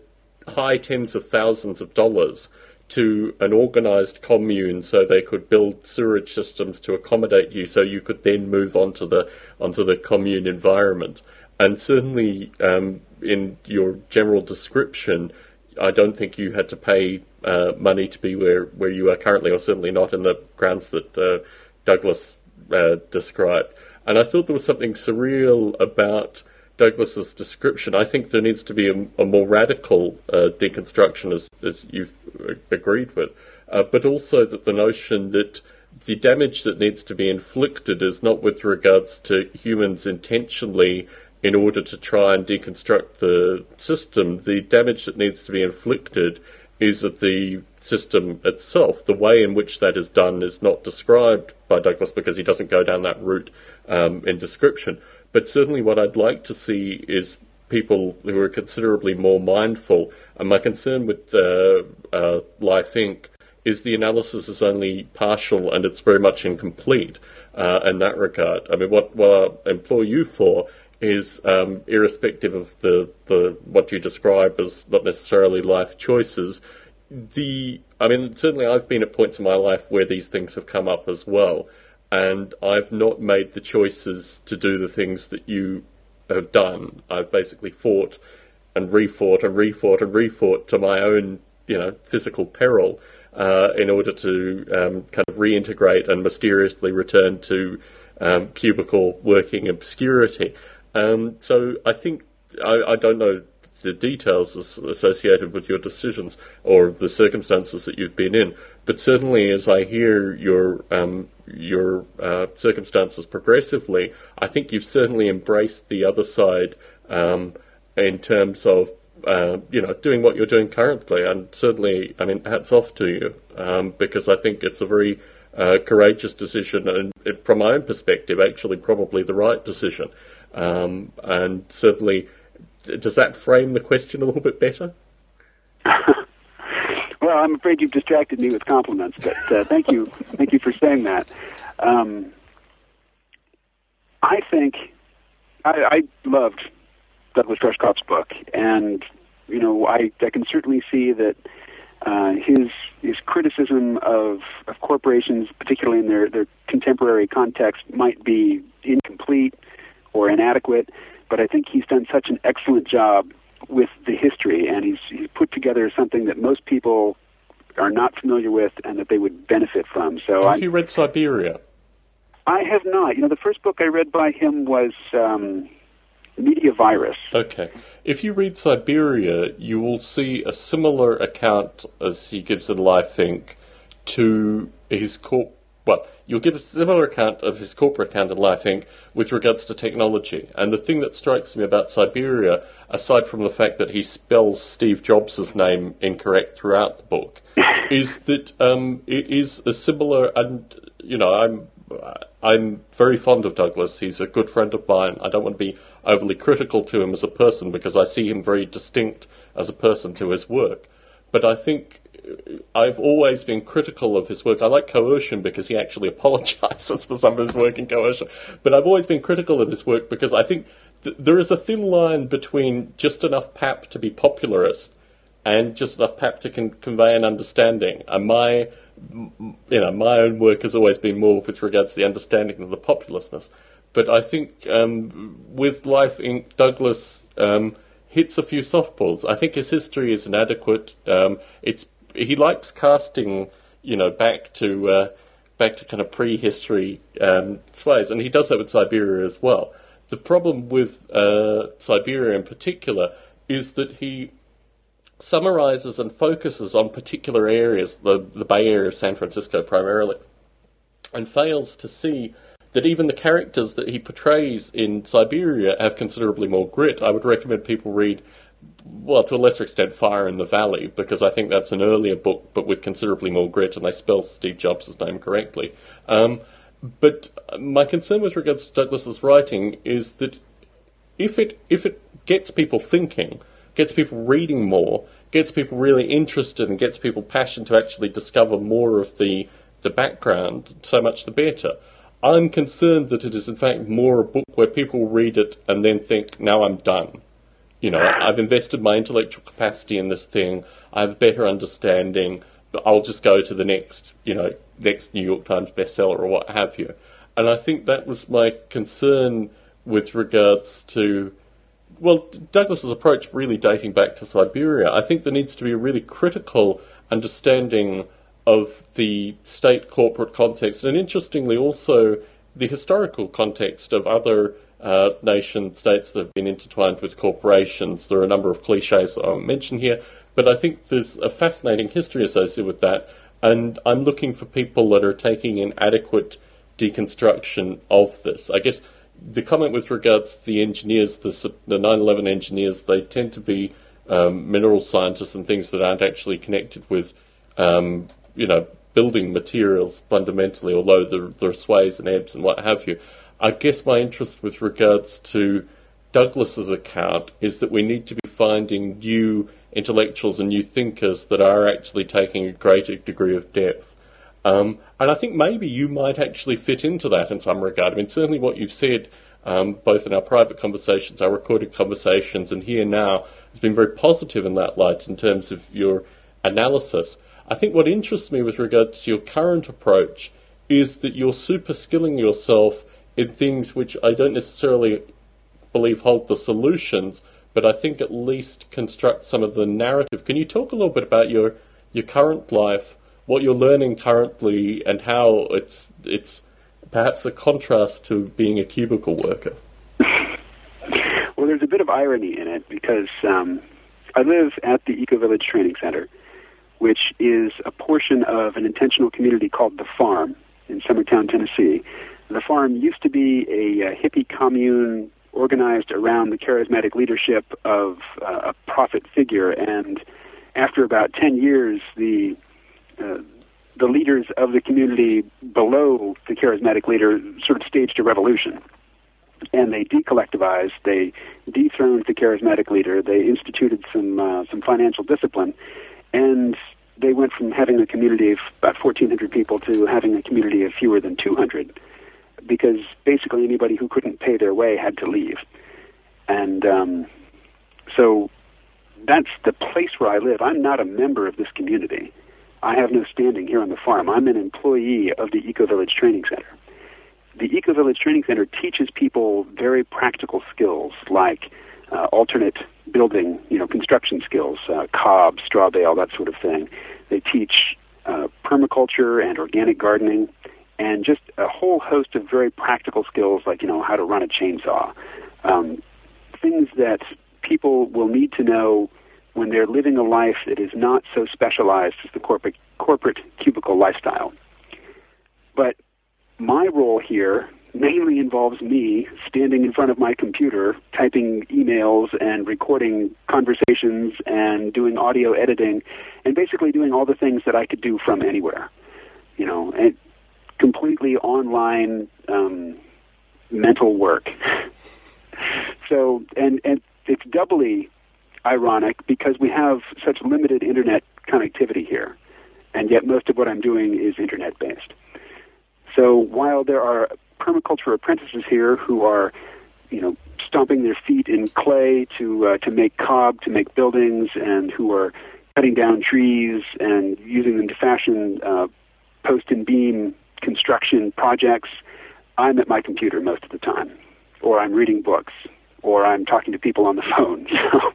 high tens of thousands of dollars to an organized commune so they could build sewerage systems to accommodate you so you could then move on to the onto the commune environment. And certainly um, in your general description I don't think you had to pay uh, money to be where, where you are currently or certainly not in the grounds that uh, Douglas uh, described. And I thought there was something surreal about Douglas's description, I think there needs to be a, a more radical uh, deconstruction, as, as you've agreed with, uh, but also that the notion that the damage that needs to be inflicted is not with regards to humans intentionally in order to try and deconstruct the system. The damage that needs to be inflicted is at the system itself. The way in which that is done is not described by Douglas because he doesn't go down that route um, in description. But certainly, what I'd like to see is people who are considerably more mindful. And my concern with uh, uh, Life Inc. is the analysis is only partial and it's very much incomplete uh, in that regard. I mean, what, what I implore you for is um, irrespective of the, the what you describe as not necessarily life choices. The I mean, certainly I've been at points in my life where these things have come up as well and I've not made the choices to do the things that you have done. I've basically fought and refought and refought and refought to my own, you know, physical peril uh, in order to um, kind of reintegrate and mysteriously return to um, cubicle working obscurity. Um, so I think I, I don't know the details associated with your decisions or the circumstances that you've been in. But certainly, as I hear your um, your uh, circumstances progressively, I think you've certainly embraced the other side um, in terms of uh, you know doing what you're doing currently. And certainly, I mean, hats off to you um, because I think it's a very uh, courageous decision, and it, from my own perspective, actually probably the right decision. Um, and certainly, does that frame the question a little bit better? well, I'm afraid you've distracted me with compliments, but uh, thank you, thank you for saying that. Um, I think I, I loved Douglas Rushkoff's book, and you know, I, I can certainly see that uh, his his criticism of, of corporations, particularly in their, their contemporary context, might be incomplete or inadequate. But I think he's done such an excellent job with the history, and he's he's put together something that most people are not familiar with and that they would benefit from. So have I, you read Cyberia? I have not. You know, the first book I read by him was um, Media Virus. Okay. If you read Cyberia, you will see a similar account as he gives in Life Inc. to his corp. Well, you'll get a similar account of his corporate account in Life Inc. with regards to technology. And the thing that strikes me about Cyberia, aside from the fact that he spells Steve Jobs' name incorrect throughout the book, is that um, it is a similar. And you know, I'm I'm very fond of Douglas. He's a good friend of mine. I don't want to be overly critical to him as a person because I see him very distinct as a person to his work. But I think I've always been critical of his work. I like coercion because he actually apologizes for some of his work in coercion. But I've always been critical of his work because I think th- there is a thin line between just enough pap to be popularist and just enough pap to con- convey an understanding. And my, you know, my own work has always been more with regards to the understanding than the populousness. But I think um, with Life Inc., Douglas um, hits a few softballs. I think his history is inadequate. Um, it's he likes casting, you know, back to uh, back to kind of prehistory um, sways, and he does that with Cyberia as well. The problem with uh, Cyberia in particular is that he summarizes and focuses on particular areas, the, the Bay Area of San Francisco primarily, and fails to see that even the characters that he portrays in Siberia have considerably more grit. I would recommend people read, well, to a lesser extent, Fire in the Valley, because I think that's an earlier book, but with considerably more grit, and they spell Steve Jobs' name correctly. Um, but my concern with regards to Douglas's writing is that if it if it gets people thinking, gets people reading more, gets people really interested, and gets people passionate to actually discover more of the the background, so much the better. I'm concerned that it is in fact more a book where people read it and then think, now I'm done. You know, I've invested my intellectual capacity in this thing. I have a better understanding. I'll just go to the next, you know, next New York Times bestseller or what have you. And I think that was my concern with regards to, well, Douglas's approach really dating back to Cyberia. I think there needs to be a really critical understanding of the state corporate context, and interestingly also the historical context of other uh, nation states that have been intertwined with corporations. There are a number of cliches I won't mention here, but I think there's a fascinating history associated with that, and I'm looking for people that are taking an adequate deconstruction of this. I guess the comment with regards to the engineers, the, the 9/11 engineers, they tend to be um, mineral scientists and things that aren't actually connected with um, you know, building materials fundamentally, although there, there are sways and ebbs and what have you. I guess my interest with regards to Douglas's account is that we need to be finding new intellectuals and new thinkers that are actually taking a greater degree of depth. Um, and I think maybe you might actually fit into that in some regard. I mean, certainly what you've said, um, both in our private conversations, our recorded conversations, and here now, has been very positive in that light in terms of your analysis. I think what interests me with regards to your current approach is that you're super skilling yourself in things which I don't necessarily believe hold the solutions, but I think at least construct some of the narrative. Can you talk a little bit about your your current life, what you're learning currently, and how it's it's perhaps a contrast to being a cubicle worker? well, there's a bit of irony in it because um, I live at the Eco Village Training Center which is a portion of an intentional community called The Farm in Summertown, Tennessee. The Farm used to be a, a hippie commune organized around the charismatic leadership of uh, a prophet figure, and after about 10 years, the uh, the leaders of the community below the charismatic leader sort of staged a revolution. And they decollectivized, they dethroned the charismatic leader, they instituted some uh, some financial discipline, and they went from having a community of about 1,400 people to having a community of fewer than 200 because basically anybody who couldn't pay their way had to leave. And um, so that's the place where I live. I'm not a member of this community. I have no standing here on the farm. I'm an employee of the Eco Village Training Center. the Eco Village Training Center teaches people very practical skills like uh, alternate building, you know, construction skills, uh, cob, straw bale, that sort of thing. They teach uh, permaculture and organic gardening, and just a whole host of very practical skills like, you know, how to run a chainsaw. Um, things that people will need to know when they're living a life that is not so specialized as the corporate corporate cubicle lifestyle. But my role here mainly involves me standing in front of my computer, typing emails and recording conversations and doing audio editing, and basically doing all the things that I could do from anywhere. You know, and completely online um, mental work. so, and and it's doubly ironic because we have such limited internet connectivity here, and yet most of what I'm doing is internet based. So while there are permaculture apprentices here who are, you know, stomping their feet in clay to uh, to make cob, to make buildings, and who are cutting down trees and using them to fashion uh, post and beam construction projects, I'm at my computer most of the time, or I'm reading books, or I'm talking to people on the phone. So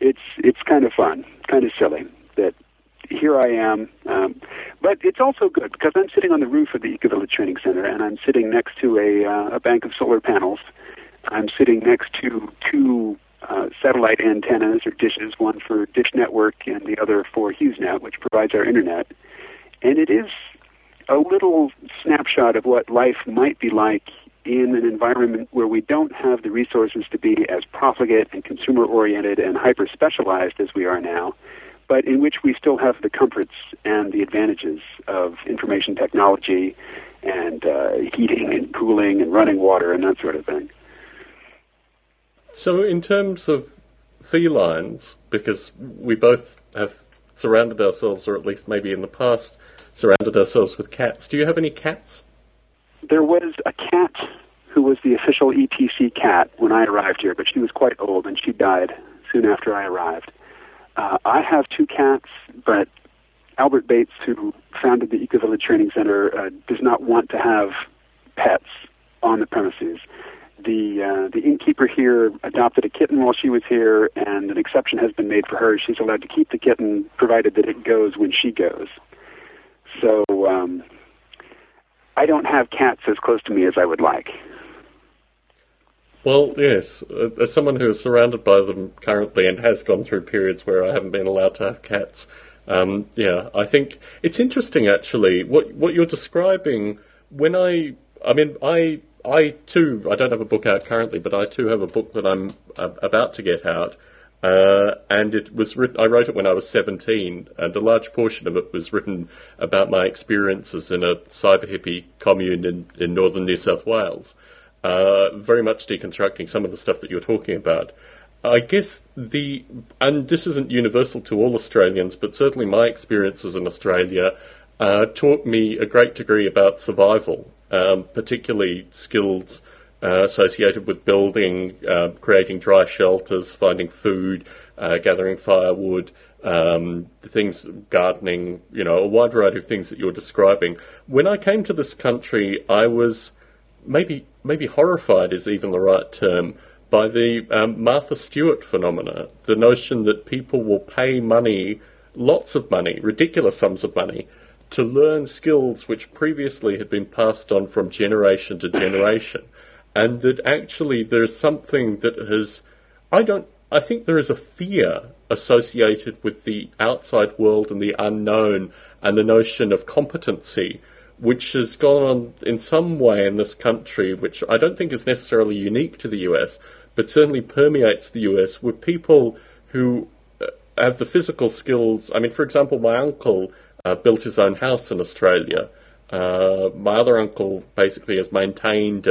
it's it's kind of fun, kind of silly that here I am. Um, but it's also good because I'm sitting on the roof of the Eco Village Training Center, and I'm sitting next to a uh, a bank of solar panels. I'm sitting next to two uh, satellite antennas or dishes, one for Dish Network and the other for HughesNet, which provides our internet. And it is a little snapshot of what life might be like in an environment where we don't have the resources to be as profligate and consumer oriented and hyper specialized as we are now, but in which we still have the comforts and the advantages of information technology and uh, heating and cooling and running water and that sort of thing. So, in terms of felines, because we both have surrounded ourselves, or at least maybe in the past, surrounded ourselves with cats. Do you have any cats? There was a cat who was the official ETC cat when I arrived here, but she was quite old and she died soon after I arrived. Uh, I have two cats, but Albert Bates, who founded the Eco Village Training Center, uh, does not want to have pets on the premises. The uh, the innkeeper here adopted a kitten while she was here, and an exception has been made for her. She's allowed to keep the kitten, provided that it goes when she goes. So um, I don't have cats as close to me as I would like. Well, yes. As someone who is surrounded by them currently and has gone through periods where I haven't been allowed to have cats, um, yeah, I think it's interesting actually what what you're describing. When I, I mean, I I too, I don't have a book out currently, but I too have a book that I'm uh, about to get out. Uh, and it was written, I wrote it when I was 17, and a large portion of it was written about my experiences in a cyber hippie commune in, in northern New South Wales. Uh, very much deconstructing some of the stuff that you're talking about. I guess the, and this isn't universal to all Australians, but certainly my experiences in Australia uh, taught me a great degree about survival, um, particularly skills uh, associated with building, uh, creating dry shelters, finding food, uh, gathering firewood, um, things, gardening, you know, a wide variety of things that you're describing. When I came to this country, I was maybe maybe horrified is even the right term by the um, Martha Stewart phenomena, the notion that people will pay money, lots of money, ridiculous sums of money, to learn skills which previously had been passed on from generation to generation and that actually there's something that has I don't I think there is a fear associated with the outside world and the unknown and the notion of competency which has gone on in some way in this country which I don't think is necessarily unique to the US but certainly permeates the US with people who uh, have the physical skills. I mean for example my uncle uh, built his own house in Australia. Uh, my other uncle basically has maintained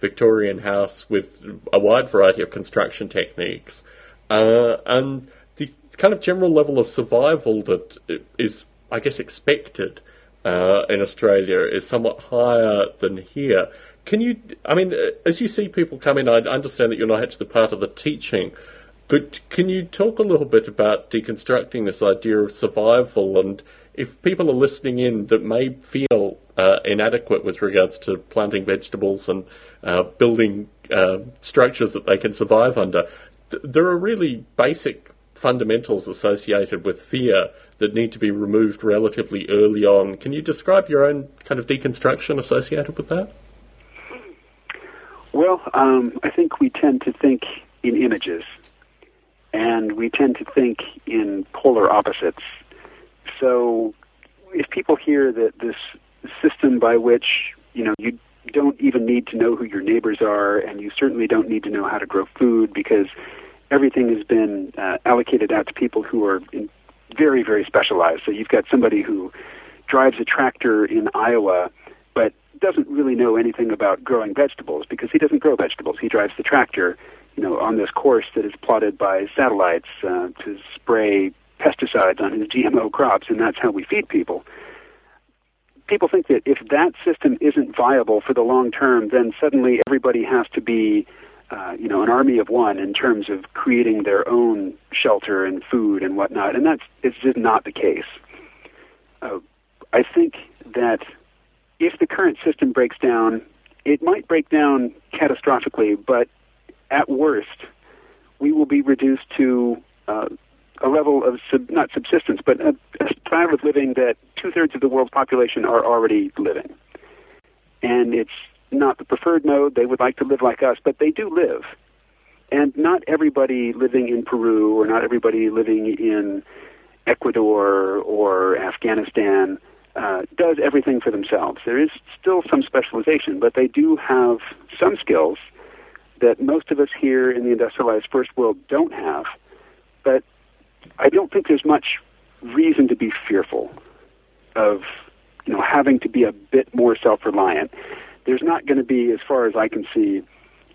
Victorian house with a wide variety of construction techniques, uh, and the kind of general level of survival that is, I guess, expected uh, in Australia is somewhat higher than here. Can you, I mean, as you see people come in, I understand that you're not actually part of the teaching, but can you talk a little bit about deconstructing this idea of survival and if people are listening in that may feel uh, inadequate with regards to planting vegetables and uh, building uh, structures that they can survive under. Th- there are really basic fundamentals associated with fear that need to be removed relatively early on. Can you describe your own kind of deconstruction associated with that? Well, um, I think we tend to think in images, and we tend to think in polar opposites. So, if people hear that this system by which you know you don't even need to know who your neighbors are, and you certainly don't need to know how to grow food because everything has been uh, allocated out to people who are very, very specialized. So you've got somebody who drives a tractor in Iowa, but doesn't really know anything about growing vegetables because he doesn't grow vegetables. He drives the tractor, you know, on this course that is plotted by satellites uh, to spray pesticides on his GMO crops, and that's how we feed people. People think that if that system isn't viable for the long term, then suddenly everybody has to be uh, you know, an army of one in terms of creating their own shelter and food and whatnot, and that's it's just not the case. Uh, I think that if the current system breaks down, it might break down catastrophically, but at worst, we will be reduced to uh, a level of sub, not subsistence, but a, a style of living that two thirds of the world's population are already living, and it's not the preferred mode. They would like to live like us, but they do live. And not everybody living in Peru or not everybody living in Ecuador or Afghanistan uh, does everything for themselves. There is still some specialization, but they do have some skills that most of us here in the industrialized first world don't have. But I don't think there's much reason to be fearful of you know having to be a bit more self-reliant there's not going to be, as far as I can see,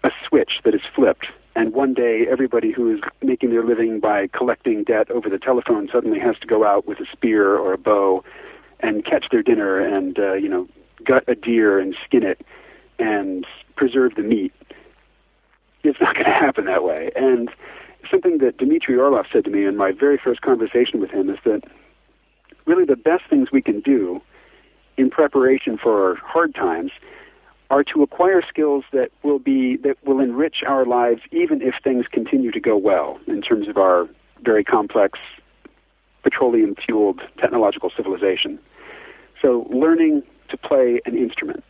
a switch that is flipped. And one day, everybody who is making their living by collecting debt over the telephone suddenly has to go out with a spear or a bow and catch their dinner and, uh, you know, gut a deer and skin it and preserve the meat. It's not going to happen that way. And something that Dmitry Orlov said to me in my very first conversation with him is that really the best things we can do in preparation for hard times are to acquire skills that will be that will enrich our lives even if things continue to go well in terms of our very complex petroleum fueled technological civilization. So learning to play an instrument.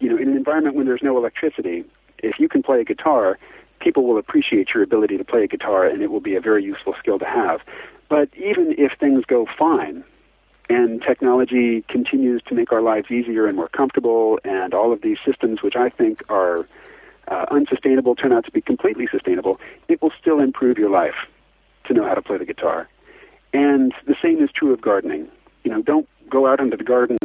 You know, in an environment when there's no electricity, if you can play a guitar, people will appreciate your ability to play a guitar and it will be a very useful skill to have. But even if things go fine, and technology continues to make our lives easier and more comfortable, and all of these systems, which I think are uh, unsustainable, turn out to be completely sustainable, it will still improve your life to know how to play the guitar. And the same is true of gardening. You know, don't go out into the garden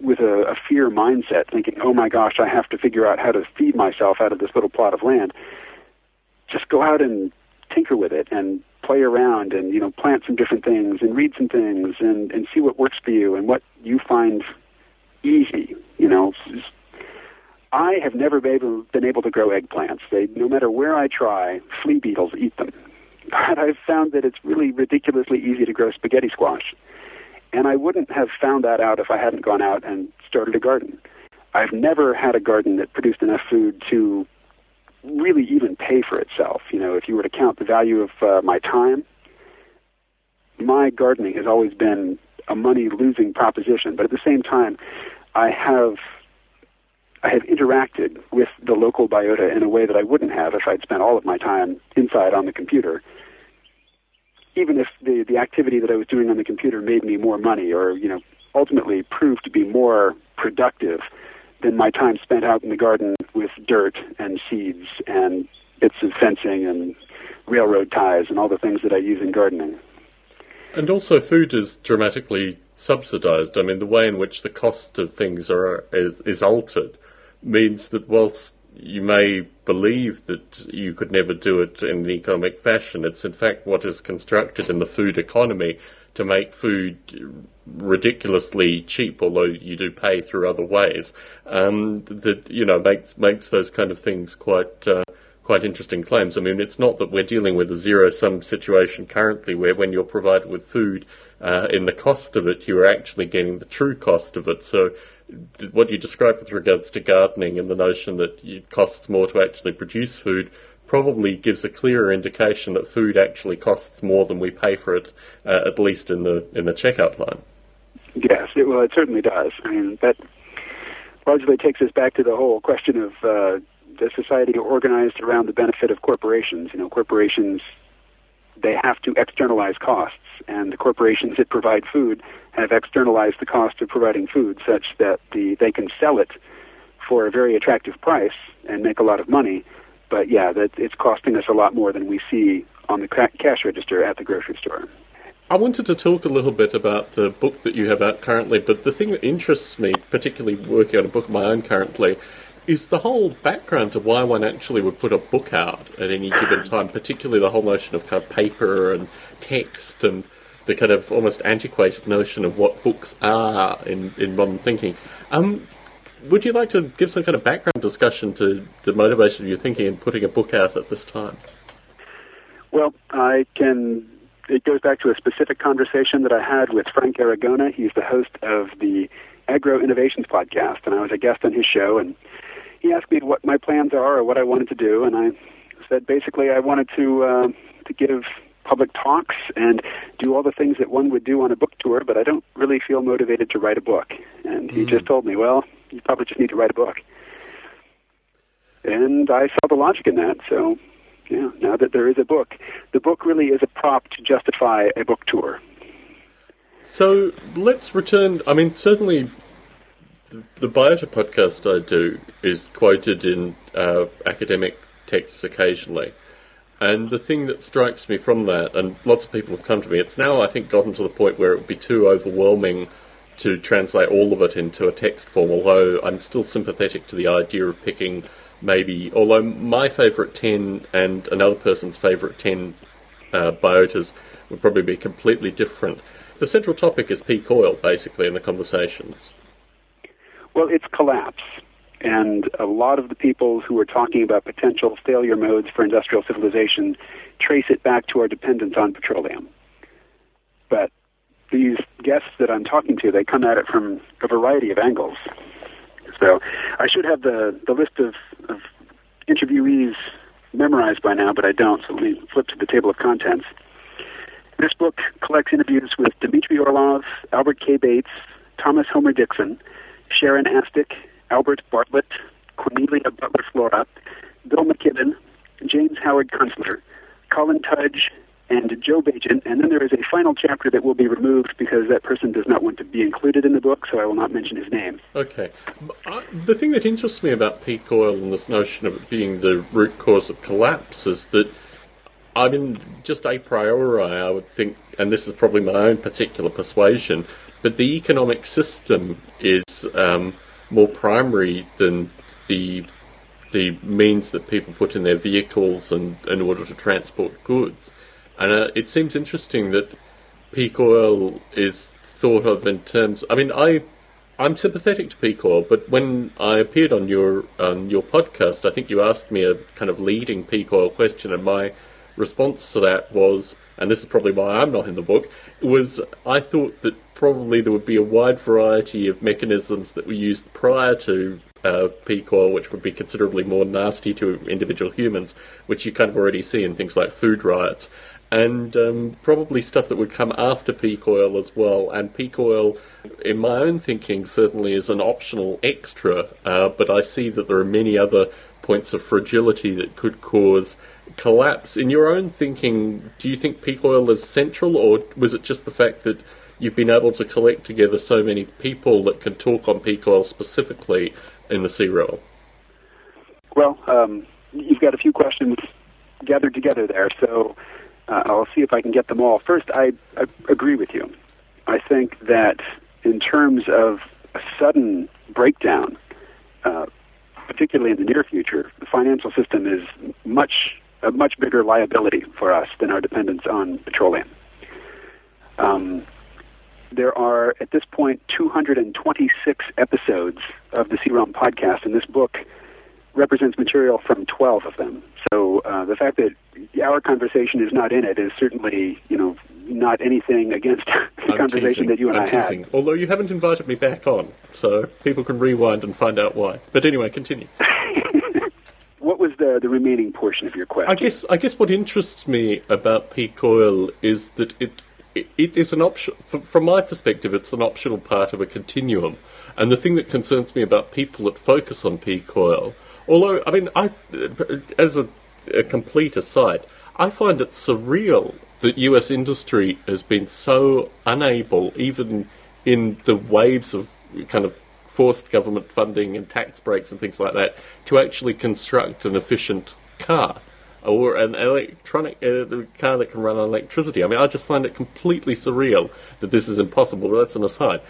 with a, a fear mindset, thinking, "Oh my gosh, I have to figure out how to feed myself out of this little plot of land." Just go out and tinker with it and play around and you know plant some different things and read some things and and see what works for you and what you find easy you know I have never been able, to grow eggplants. They, no matter where I try, flea beetles eat them. But I've found that it's really ridiculously easy to grow spaghetti squash. And I wouldn't have found that out if I hadn't gone out and started a garden. I've never had a garden that produced enough food to really even pay for itself. You know, if you were to count the value of uh, my time, my gardening has always been a money losing proposition. But at the same time, I have I have interacted with the local biota in a way that I wouldn't have if I'd spent all of my time inside on the computer. Even if the the activity that I was doing on the computer made me more money, or you know, ultimately proved to be more productive than my time spent out in the garden with dirt and seeds and bits of fencing and railroad ties and all the things that I use in gardening. And also, food is dramatically subsidized. I mean, the way in which the cost of things are is, is altered means that whilst you may believe that you could never do it in an economic fashion, it's in fact what is constructed in the food economy to make food ridiculously cheap, although you do pay through other ways, um, that you know makes makes those kind of things quite uh, quite interesting claims. I mean, it's not that we're dealing with a zero sum situation currently where when you're provided with food, uh, in the cost of it, you are actually getting the true cost of it. So, what you describe with regards to gardening and the notion that it costs more to actually produce food probably gives a clearer indication that food actually costs more than we pay for it, uh, at least in the in the checkout line. Yes, it, well, it certainly does. I mean, that largely takes us back to the whole question of uh, the society organized around the benefit of corporations. You know, corporations they have to externalize costs, and the corporations that provide food have externalized the cost of providing food such that the they can sell it for a very attractive price and make a lot of money. But yeah, that it's costing us a lot more than we see on the cash register at the grocery store. I wanted to talk a little bit about the book that you have out currently, but the thing that interests me, particularly working on a book of my own currently, is the whole background to why one actually would put a book out at any given time, particularly the whole notion of kind of paper and text and the kind of almost antiquated notion of what books are in, in modern thinking. Um, would you like to give some kind of background discussion to the motivation of your thinking in putting a book out at this time? Well, I can. It goes back to a specific conversation that I had with Frank Aragona. He's the host of the Agro Innovations podcast, and I was a guest on his show. And he asked me what my plans are or what I wanted to do, and I said basically I wanted to uh, to give public talks and do all the things that one would do on a book tour, but I don't really feel motivated to write a book. And he mm. just told me, well, you probably just need to write a book. And I saw the logic in that, so now that there is a book, the book really is a prop to justify a book tour. So let's return. I mean, certainly the, Biota podcast I do is quoted in uh, academic texts occasionally. And the thing that strikes me from that, and lots of people have come to me, it's now, I think, gotten to the point where it would be too overwhelming to translate all of it into a text form, although I'm still sympathetic to the idea of picking maybe, although my favourite 10 and another person's favourite 10 uh, biotas would probably be completely different. The central topic is peak oil, basically, in the conversations. Well, it's collapse. And a lot of the people who are talking about potential failure modes for industrial civilization trace it back to our dependence on petroleum. But these guests that I'm talking to, they come at it from a variety of angles. So I should have the, the list of, of interviewees memorized by now, but I don't, so let me flip to the table of contents. This book collects interviews with Dmitry Orlov, Albert K. Bates, Thomas Homer Dixon, Sharon Astyk, Albert Bartlett, Cornelia Butler Flora, Bill McKibben, James Howard Kunstler, Colin Tudge, and Joe Bageant. And then there is a final chapter that will be removed because that person does not want to be included in the book, so I will not mention his name. Okay. the thing that interests me about peak oil and this notion of it being the root cause of collapse is that, I mean, just a priori, I would think, and this is probably my own particular persuasion, but the economic system is um, more primary than the the means that people put in their vehicles and in order to transport goods. And uh, it seems interesting that peak oil is thought of in terms. I mean, I I'm sympathetic to peak oil, but when I appeared on your on your podcast, I think you asked me a kind of leading peak oil question, and my response to that was, and this is probably why I'm not in the book, was I thought that probably there would be a wide variety of mechanisms that were used prior to uh, peak oil, which would be considerably more nasty to individual humans, which you kind of already see in things like food riots, and um, probably stuff that would come after peak oil as well. And peak oil, in my own thinking, certainly is an optional extra, uh, but I see that there are many other points of fragility that could cause collapse. In your own thinking, do you think peak oil is central, or was it just the fact that you've been able to collect together so many people that can talk on peak oil specifically in the sea? Well, um, you've got a few questions gathered together there, so uh, I'll see if I can get them all. First, I, I agree with you. I think that in terms of a sudden breakdown, uh, particularly in the near future, the financial system is much a much bigger liability for us than our dependence on petroleum. Um, there are at this point 226 episodes of the C-Realm podcast, and this book represents material from 12 of them. So uh, the fact that our conversation is not in it is certainly, you know, not anything against the I'm conversation teasing. that you and I'm I teasing. had. Although you haven't invited me back on, so people can rewind and find out why. But anyway, continue. What was the, the remaining portion of your question? I guess I guess what interests me about peak oil is that it it, it is an option. From my perspective, it's an optional part of a continuum. And the thing that concerns me about people that focus on peak oil, although I mean, I as a, a complete aside, I find it surreal that U.S. industry has been so unable, even in the waves of kind of forced government funding and tax breaks and things like that to actually construct an efficient car or an electronic uh, car that can run on electricity. I mean, I just find it completely surreal that this is impossible, but that's an aside.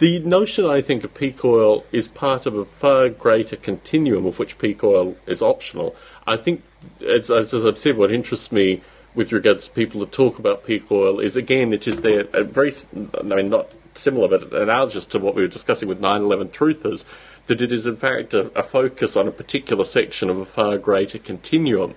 The notion, I think, of peak oil is part of a far greater continuum of which peak oil is optional. I think, as, as, I've said, what interests me with regards to people that talk about peak oil is, again, it is their very, I mean, not similar but analogous to what we were discussing with 9/11 truthers, that it is in fact a, a focus on a particular section of a far greater continuum.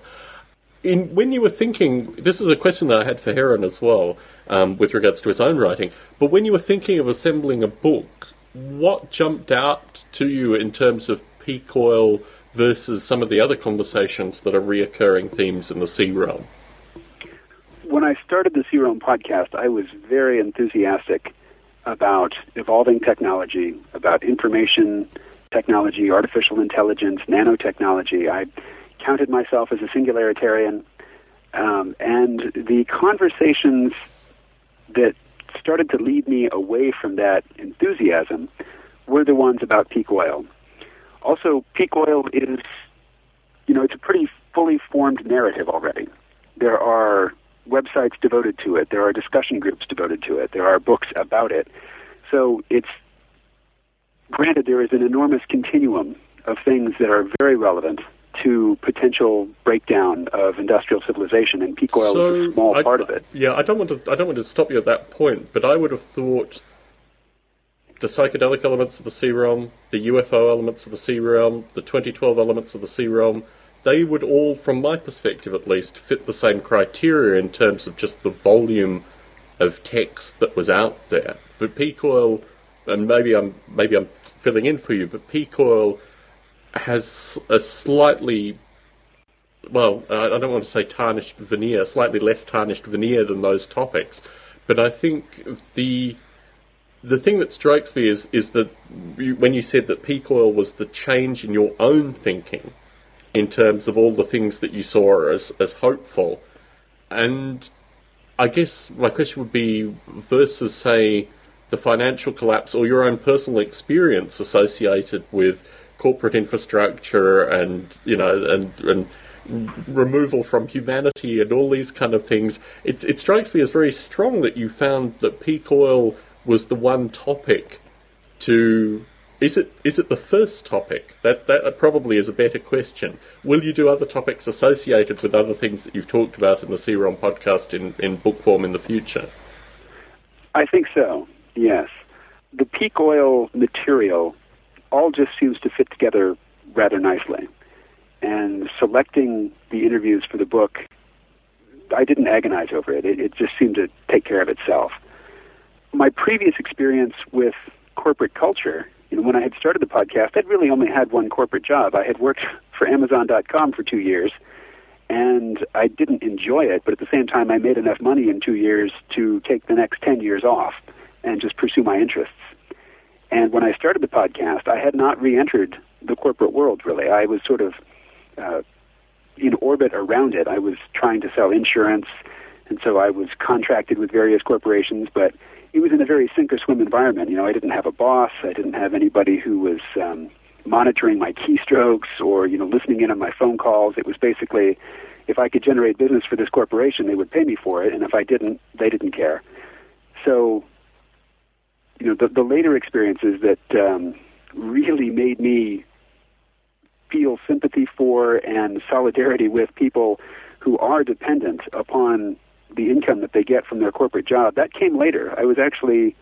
In, when you were thinking, this is a question that I had for Heron as well, um, with regards to his own writing. But when you were thinking of assembling a book, what jumped out to you in terms of peak oil versus some of the other conversations that are reoccurring themes in the C-Realm? When I started the C-Realm podcast, I was very enthusiastic about evolving technology, about information technology, artificial intelligence, nanotechnology. I counted myself as a singularitarian. Um, and the conversations that started to lead me away from that enthusiasm were the ones about peak oil. Also, peak oil is, you know, it's a pretty fully formed narrative already. There are websites devoted to it. There are discussion groups devoted to it. There are books about it. So it's granted there is an enormous continuum of things that are very relevant to potential breakdown of industrial civilization, and peak oil so is a small I, part of it. Yeah, I don't want to. I don't want to stop you at that point, but I would have thought the psychedelic elements of the C-Realm, the UFO elements of the C-Realm, the 2012 elements of the C-Realm, they would all, from my perspective at least, fit the same criteria in terms of just the volume of text that was out there. But peak oil, and maybe I'm maybe I'm filling in for you, but peak oil has a slightly well, I don't want to say tarnished veneer, slightly less tarnished veneer than those topics. But I think the the thing that strikes me is is that when you said that peak oil was the change in your own thinking in terms of all the things that you saw as as hopeful, and I guess my question would be versus say the financial collapse or your own personal experience associated with corporate infrastructure and you know and and removal from humanity and all these kind of things. It, it strikes me as very strong that you found that peak oil was the one topic to. Is it is it the first topic? That that probably is a better question. Will you do other topics associated with other things that you've talked about in the C-Realm podcast in, in book form in the future? I think so. Yes, the peak oil material all just seems to fit together rather nicely and selecting the interviews for the book, I didn't agonize over it. it. It just seemed to take care of itself. My previous experience with corporate culture, you know, when I had started the podcast, I'd really only had one corporate job. I had worked for Amazon.com for two years, and I didn't enjoy it, but at the same time, I made enough money in two years to take the next 10 years off and just pursue my interests. And when I started the podcast, I had not re entered the corporate world, really. I was sort of uh, in orbit around it. I was trying to sell insurance, and so I was contracted with various corporations, but it was in a very sink or swim environment. You know, I didn't have a boss. I didn't have anybody who was um, monitoring my keystrokes or you know listening in on my phone calls. It was basically if I could generate business for this corporation, they would pay me for it, and if I didn't, they didn't care. So, you know, the, the later experiences that um, really made me feel sympathy for and solidarity with people who are dependent upon the income that they get from their corporate job. That came later. I was actually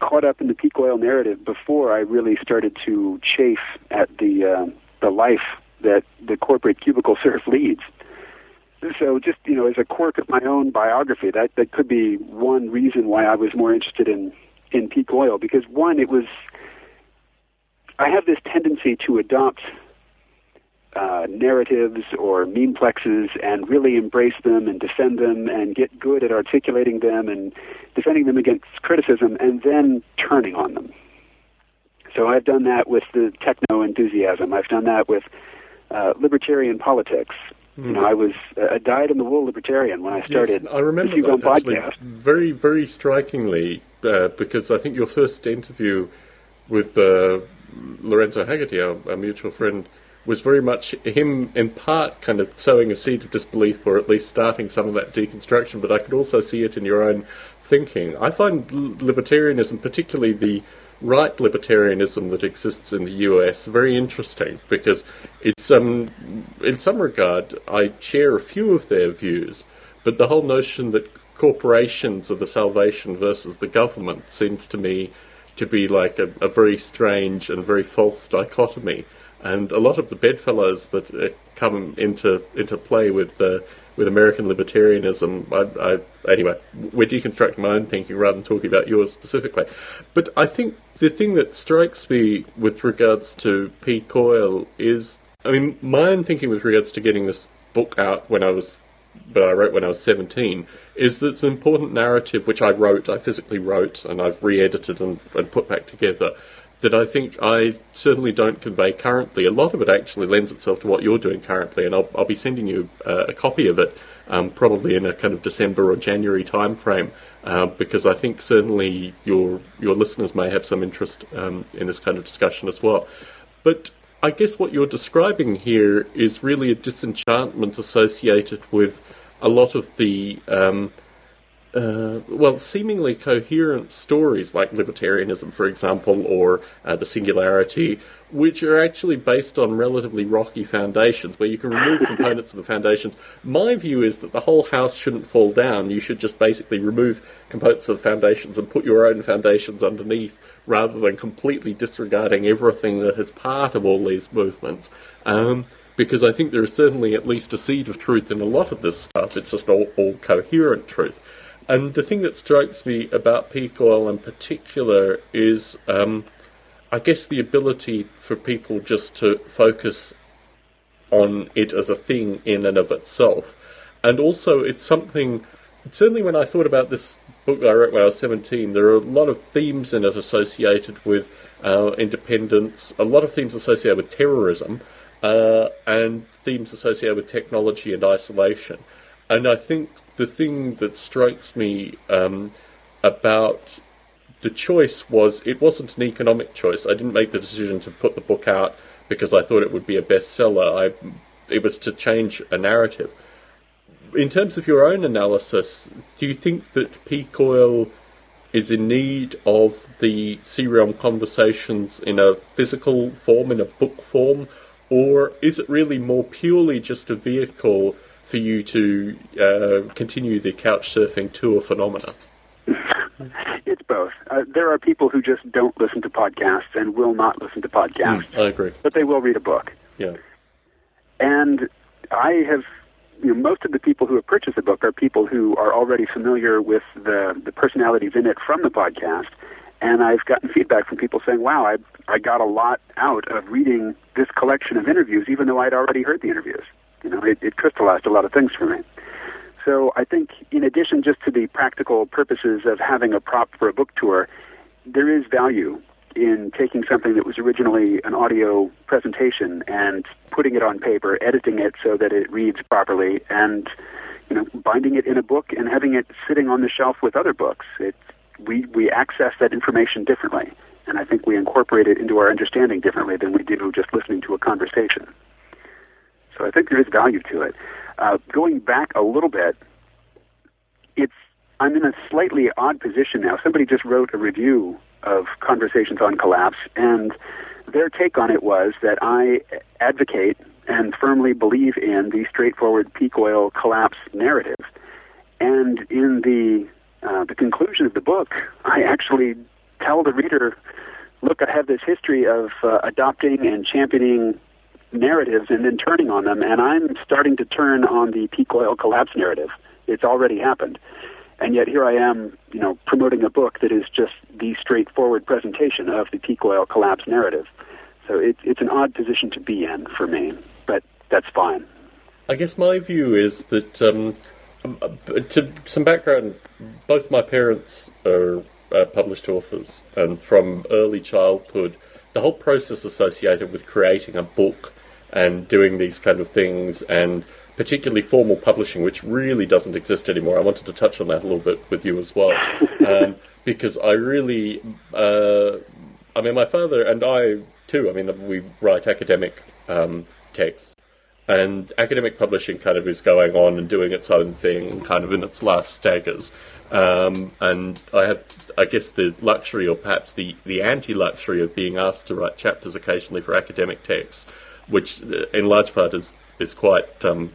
caught up in the peak oil narrative before I really started to chafe at the uh, the life that the corporate cubicle serf leads. So just, you know, as a quirk of my own biography, that, that could be one reason why I was more interested in, in peak oil, because one, it was, I have this tendency to adopt uh, narratives or memeplexes and really embrace them and defend them and get good at articulating them and defending them against criticism and then turning on them. So I've done that with the techno enthusiasm. I've done that with uh, libertarian politics. Mm. You know. I was a dyed in the wool libertarian when I started. Yes, I remember that podcast. very, very strikingly, uh, because I think your first interview with uh, Lorenzo Hagerty, our, our mutual friend, was very much him in part kind of sowing a seed of disbelief or at least starting some of that deconstruction, but I could also see it in your own thinking. I find libertarianism, particularly the right libertarianism that exists in the US, very interesting because it's um, in some regard I share a few of their views, but the whole notion that corporations are the salvation versus the government seems to me to be like a, a very strange and very false dichotomy and a lot of the bedfellows that uh, come into into play with uh, with American libertarianism. I, I, anyway, we're deconstructing my own thinking rather than talking about yours specifically. But I think the thing that strikes me with regards to peak oil is, I mean, my own thinking with regards to getting this book out when I was, but I wrote when I was seventeen, is that it's an important narrative which I wrote, I physically wrote, and I've re-edited and, and put back together that I think I certainly don't convey currently. A lot of it actually lends itself to what you're doing currently, and I'll, I'll be sending you uh, a copy of it um, probably in a kind of December or January timeframe, uh, because I think certainly your your listeners may have some interest um, in this kind of discussion as well. But I guess what you're describing here is really a disenchantment associated with a lot of the um, uh, well, seemingly coherent stories like libertarianism, for example, or uh, the singularity, which are actually based on relatively rocky foundations, where you can remove components of the foundations. My view is that the whole house shouldn't fall down. You should just basically remove components of the foundations and put your own foundations underneath, rather than completely disregarding everything that is part of all these movements. Um, because I think there is certainly at least a seed of truth in a lot of this stuff. It's just all, all coherent truth. And the thing that strikes me about peak oil in particular is, um, I guess, the ability for people just to focus on it as a thing in and of itself. And also, it's something, certainly when I thought about this book I wrote when I was 17, there are a lot of themes in it associated with uh, independence, a lot of themes associated with terrorism, uh, and themes associated with technology and isolation. And I think the thing that strikes me um, about the choice was it wasn't an economic choice. I didn't make the decision to put the book out because I thought it would be a bestseller. I, it was to change a narrative. In terms of your own analysis, do you think that peak oil is in need of the C-Realm conversations in a physical form, in a book form, or is it really more purely just a vehicle for you to uh, continue the couch surfing tour phenomena? It's both. Uh, there are people who just don't listen to podcasts and will not listen to podcasts. Mm, I agree. But they will read a book. Yeah. And I have, you know, most of the people who have purchased the book are people who are already familiar with the, the personalities in it from the podcast. And I've gotten feedback from people saying, wow, I, I got a lot out of reading this collection of interviews, even though I'd already heard the interviews. You know, it, it crystallized a lot of things for me. So I think, in addition just to the practical purposes of having a prop for a book tour, there is value in taking something that was originally an audio presentation and putting it on paper, editing it so that it reads properly, and you know, binding it in a book and having it sitting on the shelf with other books. It, we we access that information differently, and I think we incorporate it into our understanding differently than we do just listening to a conversation. So I think there is value to it. Uh, going back a little bit, it's I'm in a slightly odd position now. Somebody just wrote a review of Conversations on Collapse, and their take on it was that I advocate and firmly believe in the straightforward peak oil collapse narrative. And in the uh, the conclusion of the book, I actually tell the reader, look, I have this history of uh, adopting and championing narratives and then turning on them, and I'm starting to turn on the peak oil collapse narrative. It's already happened. And yet here I am, you know, promoting a book that is just the straightforward presentation of the peak oil collapse narrative. So it, it's an odd position to be in for me, but that's fine. I guess my view is that, um, to some background, both my parents are uh, published authors, and from early childhood, the whole process associated with creating a book and doing these kind of things and particularly formal publishing, which really doesn't exist anymore. I wanted to touch on that a little bit with you as well, um, because I really, uh, I mean, my father and I too. I mean, we write academic um, texts, and academic publishing kind of is going on and doing its own thing, kind of in its last staggers. Um, and I have, I guess, the luxury, or perhaps the, the anti-luxury, of being asked to write chapters occasionally for academic texts, which, uh, in large part, is is quite um,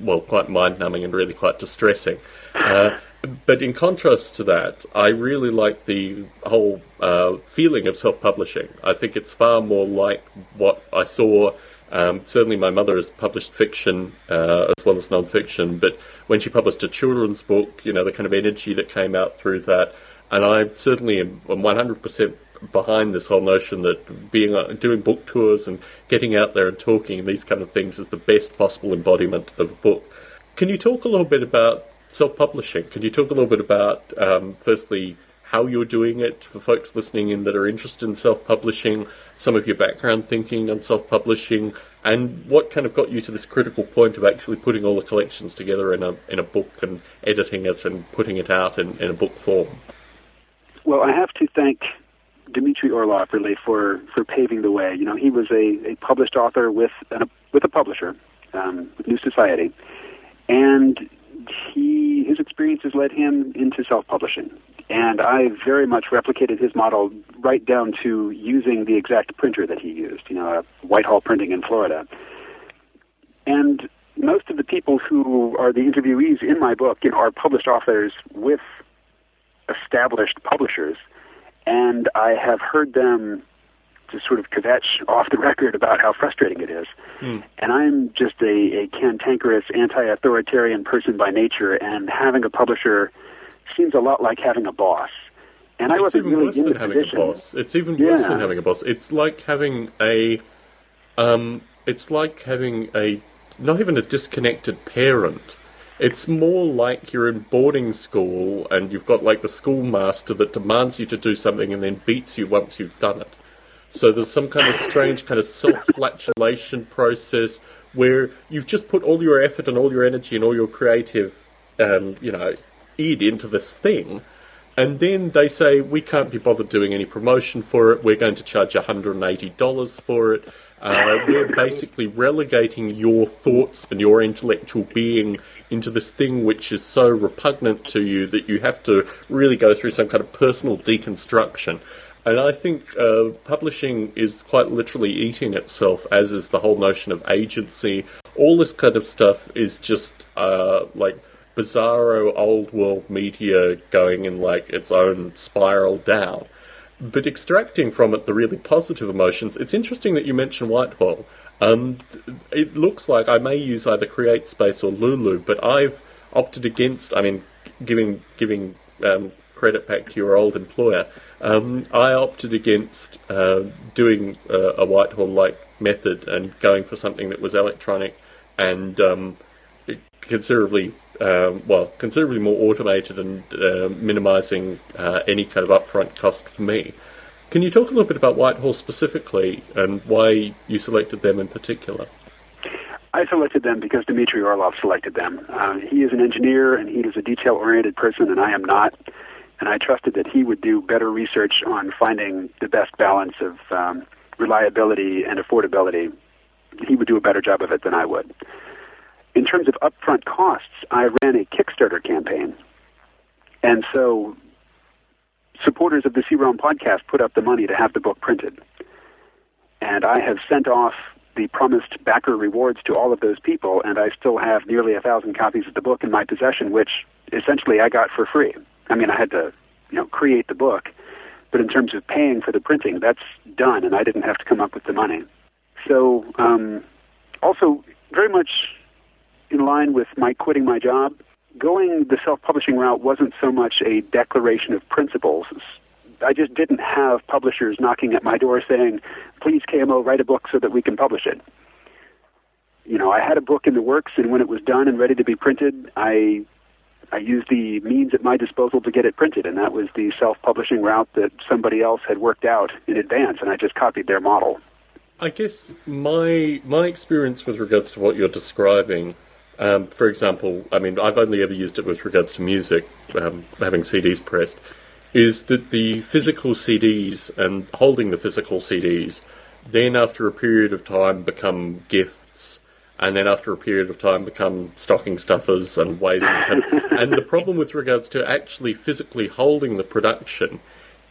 well, quite mind numbing and really quite distressing. Uh, but in contrast to that, I really like the whole uh, feeling of self publishing. I think it's far more like what I saw. Um, certainly, my mother has published fiction uh, as well as non fiction, but when she published a children's book, you know, the kind of energy that came out through that. And I certainly am 100% behind this whole notion that being uh, doing book tours and getting out there and talking and these kind of things is the best possible embodiment of a book. Can you talk a little bit about self-publishing? Can you talk a little bit about, um, firstly, how you're doing it for folks listening in that are interested in self-publishing, some of your background thinking on self-publishing, and what kind of got you to this critical point of actually putting all the collections together in a in a book and editing it and putting it out in, in a book form? Well, I have to thank Dmitry Orlov really for for paving the way. You know, he was a, a published author with an, with a publisher, um, with New Society, and he his experiences led him into self-publishing. And I very much replicated his model right down to using the exact printer that he used. You know, Whitehall Printing in Florida. And most of the people who are the interviewees in my book, you know, are published authors with established publishers and I have heard them just sort of kvetch off the record about how frustrating it is. Mm. And I'm just a, a cantankerous, anti-authoritarian person by nature, and having a publisher seems a lot like having a boss. And I wasn't really in the position. It's even yeah. worse than having a boss. It's like having a, um, it's like having a, not even a disconnected parent it's more like you're in boarding school and you've got like the schoolmaster that demands you to do something and then beats you once you've done it. So there's some kind of strange kind of self-flagellation process where you've just put all your effort and all your energy and all your creative, um, you know, id into this thing, and then they say we can't be bothered doing any promotion for it. We're going to charge $180 for it. Uh, we're basically relegating your thoughts and your intellectual being into this thing which is so repugnant to you that you have to really go through some kind of personal deconstruction. And I think uh, publishing is quite literally eating itself, as is the whole notion of agency. All this kind of stuff is just uh, like bizarro old world media going in like its own spiral down but extracting from it the really positive emotions. It's interesting that you mention Whitehall. Um, it looks like I may use either Create Space or Lulu, but I've opted against. I mean, giving giving um, credit back to your old employer, um, I opted against uh, doing uh, a Whitehall-like method and going for something that was electronic and um, considerably um, well, considerably more automated and uh, minimizing uh, any kind of upfront cost for me. Can you talk a little bit about Whitehall specifically and why you selected them in particular? I selected them because Dmitry Orlov selected them. Uh, he is an engineer and he is a detail oriented person, and I am not. And I trusted that he would do better research on finding the best balance of um, reliability and affordability. He would do a better job of it than I would. Terms of upfront costs, I ran a Kickstarter campaign. And so supporters of the C-Realm podcast put up the money to have the book printed. And I have sent off the promised backer rewards to all of those people, and I still have nearly a thousand copies of the book in my possession, which essentially I got for free. I mean, I had to, you know, create the book, but in terms of paying for the printing, that's done, and I didn't have to come up with the money. So um, also, very much in line with my quitting my job, going the self-publishing route wasn't so much a declaration of principles. I just didn't have publishers knocking at my door saying, "Please, KMO, write a book so that we can publish it." You know, I had a book in the works, and when it was done and ready to be printed, I I used the means at my disposal to get it printed, and that was the self-publishing route that somebody else had worked out in advance, and I just copied their model. I guess my my experience with regards to what you're describing, um, for example, I mean, I've only ever used it with regards to music, um, having CDs pressed, is that the physical CDs and holding the physical CDs then after a period of time become gifts and then after a period of time become stocking stuffers and ways and, and the problem with regards to actually physically holding the production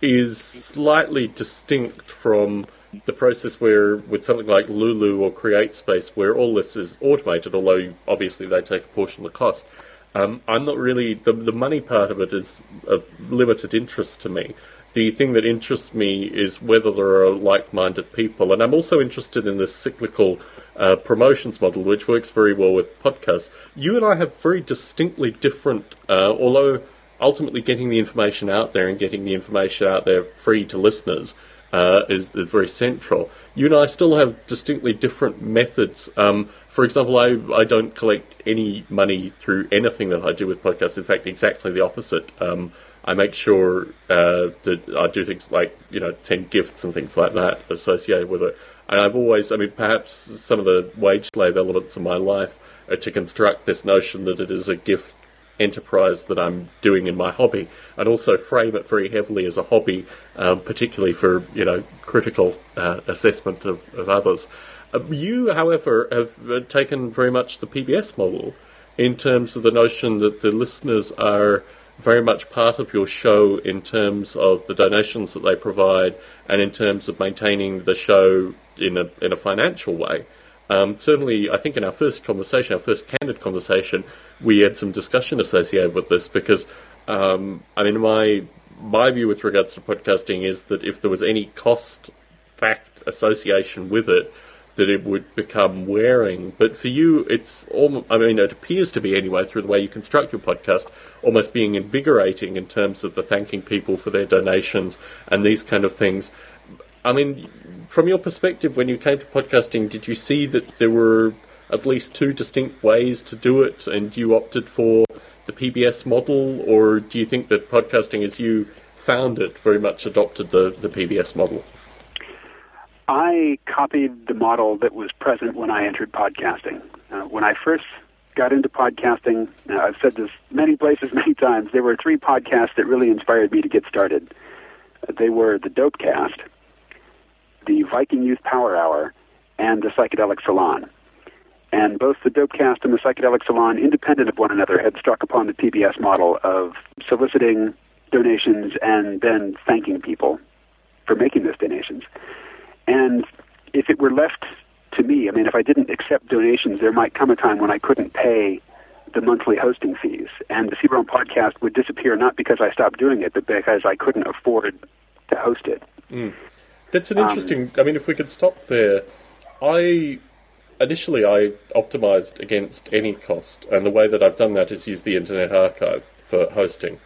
is slightly distinct from the process where with something like Lulu or CreateSpace where all this is automated although obviously they take a portion of the cost um, I'm not really the the money part of it is of limited interest to me. The thing that interests me is whether there are like-minded people, and I'm also interested in this cyclical uh, promotions model, which works very well with podcasts. You and I have very distinctly different, uh, although ultimately getting the information out there and getting the information out there free to listeners uh, is, is, very central. You and I still have distinctly different methods. Um, for example, I, I don't collect any money through anything that I do with podcasts. In fact, exactly the opposite. Um, I make sure uh, that I do things like, you know, send gifts and things like that associated with it. And I've always, I mean, perhaps some of the wage slave elements of my life are to construct this notion that it is a gift enterprise that I'm doing in my hobby, and also frame it very heavily as a hobby, um, particularly for you know critical uh, assessment of, of others. Uh, you, however, have uh, taken very much the PBS model in terms of the notion that the listeners are very much part of your show in terms of the donations that they provide and in terms of maintaining the show in a in a financial way. Um, certainly, I think in our first conversation, our first candid conversation, we had some discussion associated with this because, um, I mean, my my view with regards to podcasting is that if there was any cost fact association with it, that it would become wearing. But for you, it's almost, I mean, it appears to be anyway through the way you construct your podcast, almost being invigorating in terms of the thanking people for their donations and these kind of things. I mean, from your perspective, when you came to podcasting, did you see that there were at least two distinct ways to do it, and you opted for the PBS model, or do you think that podcasting, as you found it, very much adopted the, the PBS model? I copied the model that was present when I entered podcasting. Uh, when I first got into podcasting, uh, I've said this many places, many times, there were three podcasts that really inspired me to get started. They were the Dopecast, the Viking Youth Power Hour and the Psychedelic Salon. And both the Dopecast and the Psychedelic Salon, independent of one another, had struck upon the PBS model of soliciting donations and then thanking people for making those donations. And if it were left to me, I mean, if I didn't accept donations, there might come a time when I couldn't pay the monthly hosting fees. And the C-Realm podcast would disappear not because I stopped doing it, but because I couldn't afford to host it. Mm. That's an um, interesting. Um, I mean, if we could stop there, I initially I optimized against any cost, and the way that I've done that is use the Internet Archive for hosting,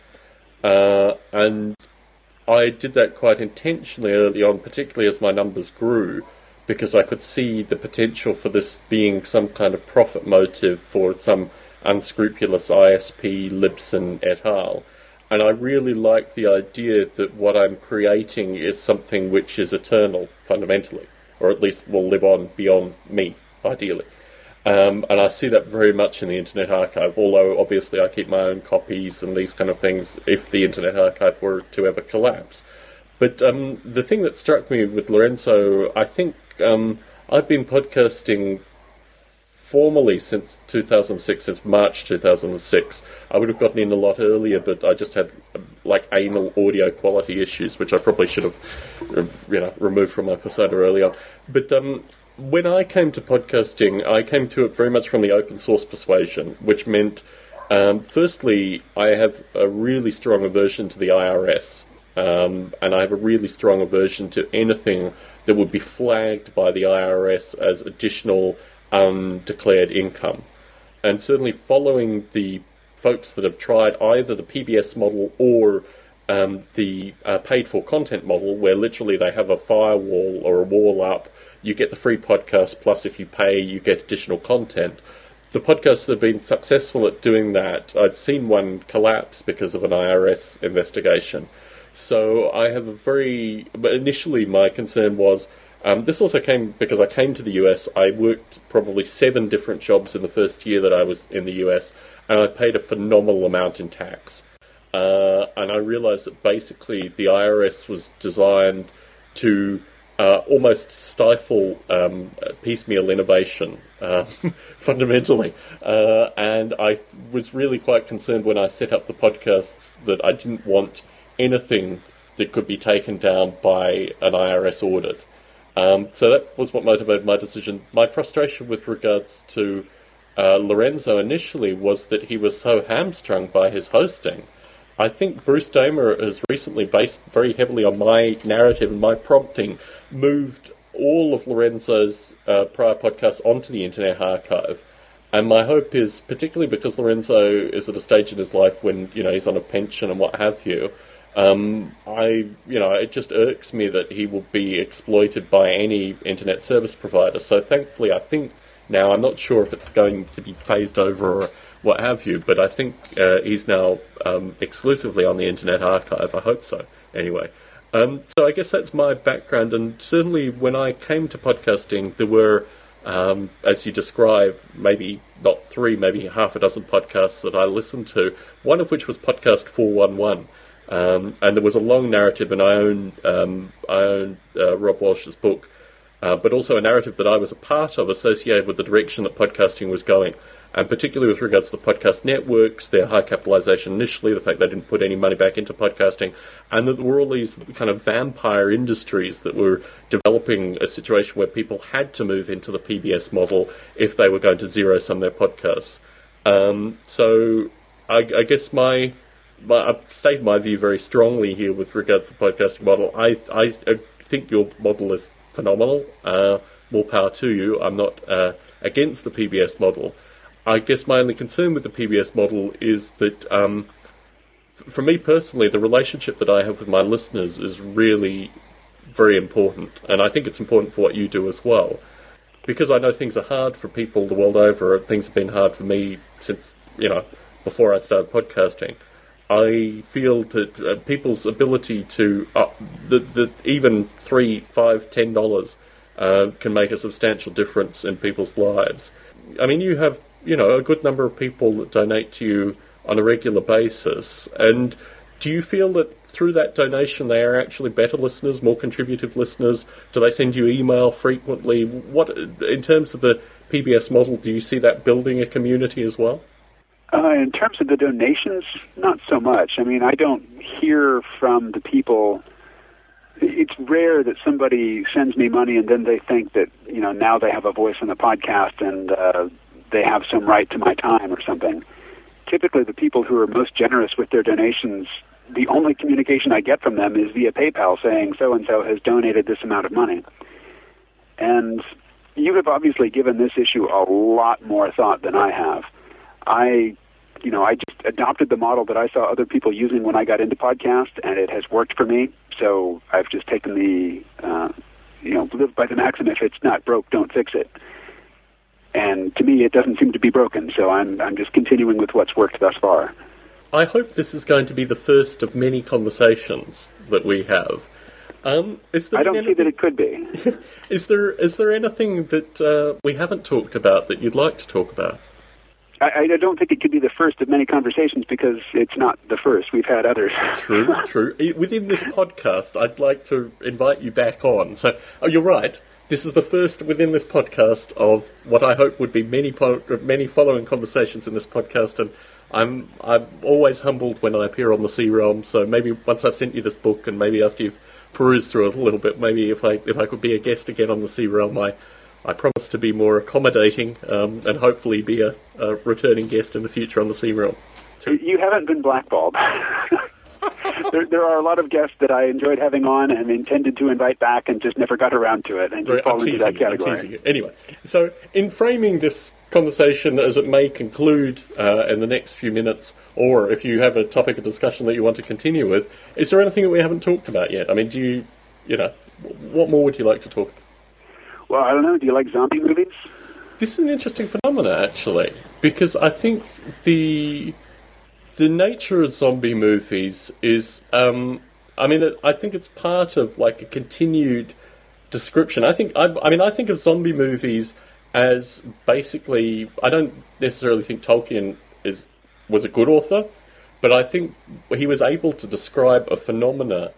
uh, and I did that quite intentionally early on, particularly as my numbers grew, because I could see the potential for this being some kind of profit motive for some unscrupulous ISP, Libsyn et al. And I really like the idea that what I'm creating is something which is eternal, fundamentally, or at least will live on beyond me, ideally. Um, and I see that very much in the Internet Archive, although obviously I keep my own copies and these kind of things if the Internet Archive were to ever collapse. But um, the thing that struck me with Lorenzo, I think um, I've been podcasting formally since 2006, since March 2006. I would have gotten in a lot earlier, but I just had like anal audio quality issues, which I probably should have, you know, removed from my persona early on. But um, when I came to podcasting, I came to it very much from the open source persuasion, which meant, um, firstly, I have a really strong aversion to the IRS. Um, and I have a really strong aversion to anything that would be flagged by the IRS as additional undeclared income. And certainly following the folks that have tried either the PBS model or um, the uh, paid for content model, where literally they have a firewall or a wall up, you get the free podcast, plus if you pay, you get additional content. The podcasts that have been successful at doing that, I've seen one collapse because of an IRS investigation. So I have a very. But initially, my concern was um, this also came because I came to the US. I worked probably seven different jobs in the first year that I was in the US, and I paid a phenomenal amount in tax. Uh, and I realized that basically the IRS was designed to uh, almost stifle um, piecemeal innovation uh, fundamentally. Uh, and I was really quite concerned when I set up the podcasts that I didn't want anything that could be taken down by an IRS audit. Um, so that was what motivated my decision. My frustration with regards to uh, Lorenzo initially was that he was so hamstrung by his hosting. I think Bruce Damer has recently, based very heavily on my narrative and my prompting, moved all of Lorenzo's uh, prior podcasts onto the Internet Archive. And my hope is, particularly because Lorenzo is at a stage in his life when you know he's on a pension and what have you, um, I, you know, it just irks me that he will be exploited by any internet service provider. So thankfully, I think now I'm not sure if it's going to be phased over or what have you, but I think uh, he's now um, exclusively on the Internet Archive. I hope so. Anyway, um, so I guess that's my background, and certainly when I came to podcasting, there were. Um, as you describe, maybe not three, maybe half a dozen podcasts that I listened to, one of which was Podcast 411, um, and there was a long narrative, and I own um, I own uh, Rob Walch's book, uh, but also a narrative that I was a part of associated with the direction that podcasting was going, and particularly with regards to the podcast networks, their high capitalization initially, the fact they didn't put any money back into podcasting, and that there were all these kind of vampire industries that were developing a situation where people had to move into the PBS model if they were going to zero sum their podcasts. Um, so I, I guess my but I've stated my view very strongly here with regards to the podcasting model. I, I, I think your model is phenomenal. Uh, more power to you. I'm not uh, against the PBS model. I guess my only concern with the PBS model is that, um, f- for me personally, the relationship that I have with my listeners is really very important, and I think it's important for what you do as well. Because I know things are hard for people the world over, things have been hard for me since, you know, before I started podcasting. I feel that uh, people's ability to uh, that even three, five, ten dollars uh, can make a substantial difference in people's lives. I mean, you have you know a good number of people that donate to you on a regular basis, and do you feel that through that donation they are actually better listeners, more contributive listeners? Do they send you email frequently? What in terms of the PBS model, do you see that building a community as well? Uh, in terms of the donations, not so much. I mean, I don't hear from the people. It's rare that somebody sends me money and then they think that you know now they have a voice on the podcast and uh, they have some right to my time or something. Typically, the people who are most generous with their donations, the only communication I get from them is via PayPal saying so and so has donated this amount of money. And you have obviously given this issue a lot more thought than I have. I you know, I just adopted the model that I saw other people using when I got into podcast, and it has worked for me. So I've just taken the, uh, you know, live by the maxim: if it's not broke, don't fix it. And to me, it doesn't seem to be broken. So I'm I'm just continuing with what's worked thus far. I hope this is going to be the first of many conversations that we have. Um, I don't anything, see that it could be. is there is there anything that uh, we haven't talked about that you'd like to talk about? I, I don't think it could be the first of many conversations because it's not the first. We've had others. true, true. Within this podcast, I'd like to invite you back on. So, oh, you're right. This is the first within this podcast of what I hope would be many po- many following conversations in this podcast, and I'm I'm always humbled when I appear on the C-Realm. So maybe once I've sent you this book, and maybe after you've perused through it a little bit, maybe if I if I could be a guest again on the C-Realm, I I promise to be more accommodating um, and hopefully be a, a, returning guest in the future on the C-Realm. You haven't been blackballed. there, there are a lot of guests that I enjoyed having on and intended to invite back and just never got around to it and just fall I'm into that category. Anyway, so in framing this conversation as it may conclude uh, in the next few minutes, or if you have a topic of discussion that you want to continue with, is there anything that we haven't talked about yet? I mean, do you, you know, what more would you like to talk about? Well, I don't know. Do you like zombie movies? This is an interesting phenomenon, actually, because I think the the nature of zombie movies is, um, I mean, I think it's part of like a continued description. I think, I, I mean, I think of zombie movies as basically. I don't necessarily think Tolkien is was a good author, but I think he was able to describe a phenomena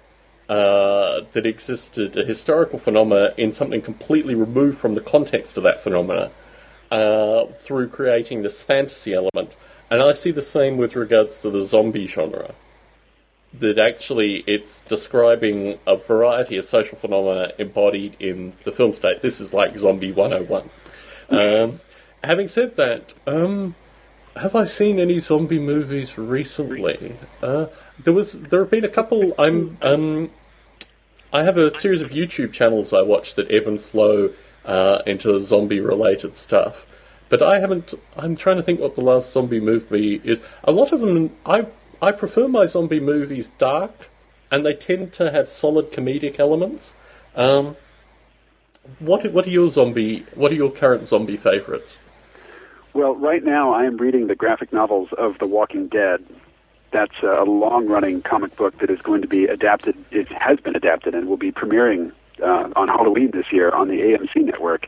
uh, that existed, a historical phenomena, in something completely removed from the context of that phenomena, uh, through creating this fantasy element. And I see the same with regards to the zombie genre. That actually it's describing a variety of social phenomena embodied in the film state. This is like Zombie 101. Um, having said that, um, have I seen any zombie movies recently? Uh, there was there have been a couple. I'm um, I have a series of YouTube channels I watch that ebb and flow uh, into zombie related stuff, but I haven't. I'm trying to think what the last zombie movie is. A lot of them, I I prefer my zombie movies dark, and they tend to have solid comedic elements. Um, what what are your zombie? What are your current zombie favorites? Well, right now I am reading the graphic novels of The Walking Dead. That's a long-running comic book that is going to be adapted. It has been adapted and will be premiering uh, on Halloween this year on the AMC network.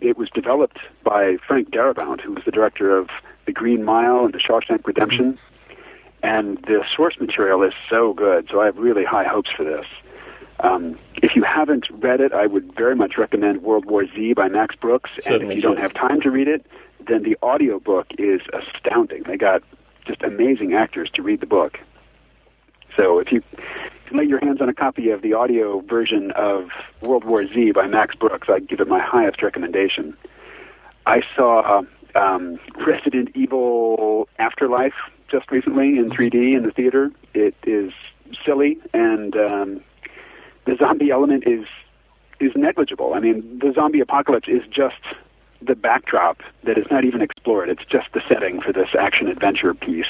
It was developed by Frank Darabont, who was the director of The Green Mile and The Shawshank Redemption. And the source material is so good, so I have really high hopes for this. Um, if you haven't read it, I would very much recommend World War Z by Max Brooks. and if you don't have time to read it, then the audiobook is astounding. They got just amazing actors to read the book. So if you can lay your hands on a copy of the audio version of World War Z by Max Brooks, I'd give it my highest recommendation. I saw um, Resident Evil Afterlife just recently in 3D in the theater. It is silly, and um, the zombie element is is negligible. I mean, the zombie apocalypse is just the backdrop that is not even explored. It's just the setting for this action adventure piece.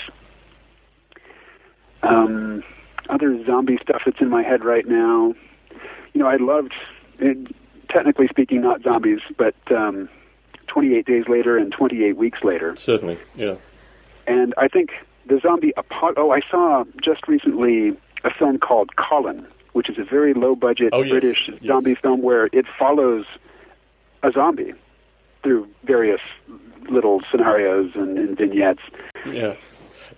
Um, other zombie stuff that's in my head right now. You know, I loved, it, technically speaking, not zombies, but um, 28 Days Later and 28 Weeks Later. Certainly, yeah. And I think the zombie apo- oh, I saw just recently a film called Colin, which is a very low budget Oh, yes, British yes. zombie film where it follows a zombie through various little scenarios and, and vignettes. Yeah.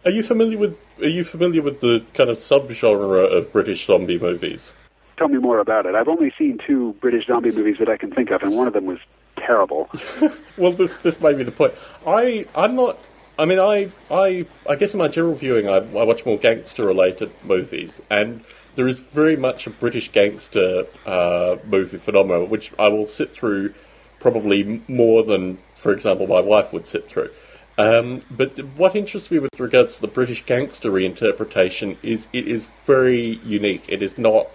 Are you familiar with Are you familiar with the kind of subgenre of British zombie movies? Tell me more about it. I've only seen two British zombie movies that I can think of, and one of them was terrible. Well, this this may be the point. I I'm not. I mean, I I I guess in my general viewing, I, I watch more gangster related movies, and there is very much a British gangster uh, movie phenomenon, which I will sit through probably more than, for example, my wife would sit through. Um, but what interests me with regards to the British gangster reinterpretation is it is very unique. It is not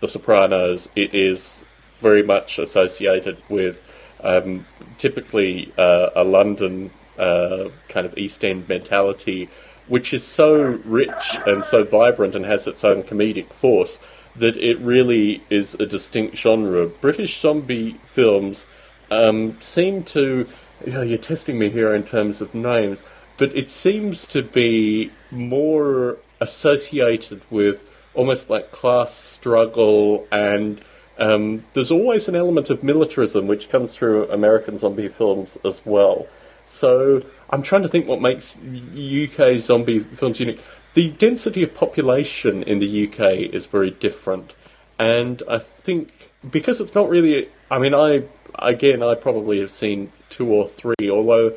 The Sopranos. It is very much associated with um, typically uh, a London uh, kind of East End mentality, which is so rich and so vibrant and has its own comedic force that it really is a distinct genre. British zombie films um, seem to. You know, you're testing me here in terms of names, but it seems to be more associated with almost like class struggle and um, there's always an element of militarism which comes through American zombie films as well. So I'm trying to think what makes UK zombie films unique. The density of population in the UK is very different, and I think because it's not really. I mean, I again, I probably have seen two or three, although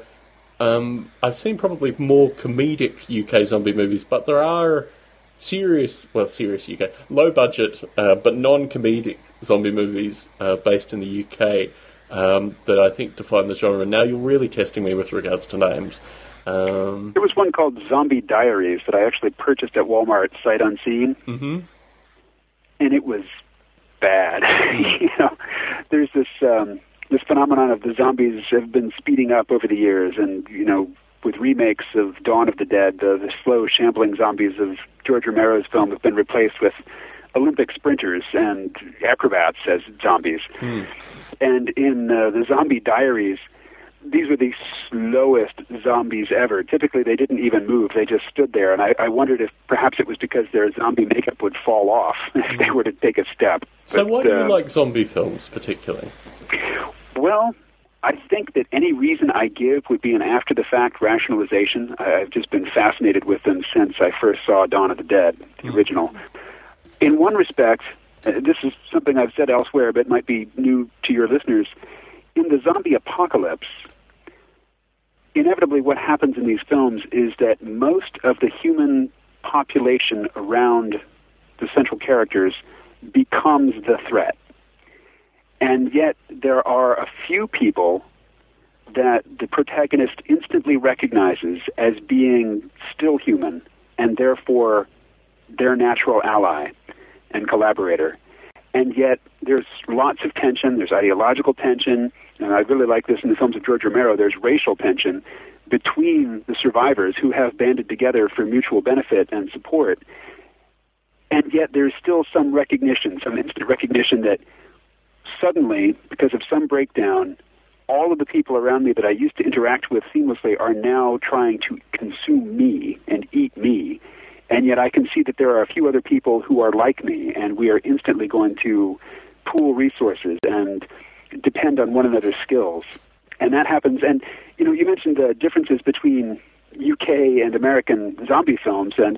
um, I've seen probably more comedic UK zombie movies, but there are serious, well, serious UK, low budget, uh, but non comedic zombie movies uh, based in the UK um, that I think define the genre. Now you're really testing me with regards to names. Um, There was one called Zombie Diaries that I actually purchased at Walmart sight unseen, mhm. and it was bad. you know, there's this um, this phenomenon of the zombies have been speeding up over the years, and you know, with remakes of Dawn of the Dead, the, the slow, shambling zombies of George Romero's film have been replaced with Olympic sprinters and acrobats as zombies. And in uh, the Zombie Diaries, these were the slowest zombies ever. Typically, they didn't even move; they just stood there. And I, I wondered if perhaps it was because their zombie makeup would fall off if they were to take a step. So But, why do you uh, like zombie films particularly? Well, I think that any reason I give would be an after the fact rationalization. I've just been fascinated with them since I first saw Dawn of the Dead, the original. In one respect, uh, this is something I've said elsewhere, but might be new to your listeners. In the zombie apocalypse, inevitably what happens in these films is that most of the human population around the central characters becomes the threat. And yet, there are a few people that the protagonist instantly recognizes as being still human and therefore their natural ally and collaborator. And yet, there's lots of tension, there's ideological tension, and I really like this in the films of George Romero, there's racial tension between the survivors who have banded together for mutual benefit and support. And yet, there's still some recognition, some instant recognition that suddenly, because of some breakdown, all of the people around me that I used to interact with seamlessly are now trying to consume me and eat me. And yet I can see that there are a few other people who are like me, and we are instantly going to pool resources and depend on one another's skills. And that happens. And, you know, you mentioned the differences between UK and American zombie films, and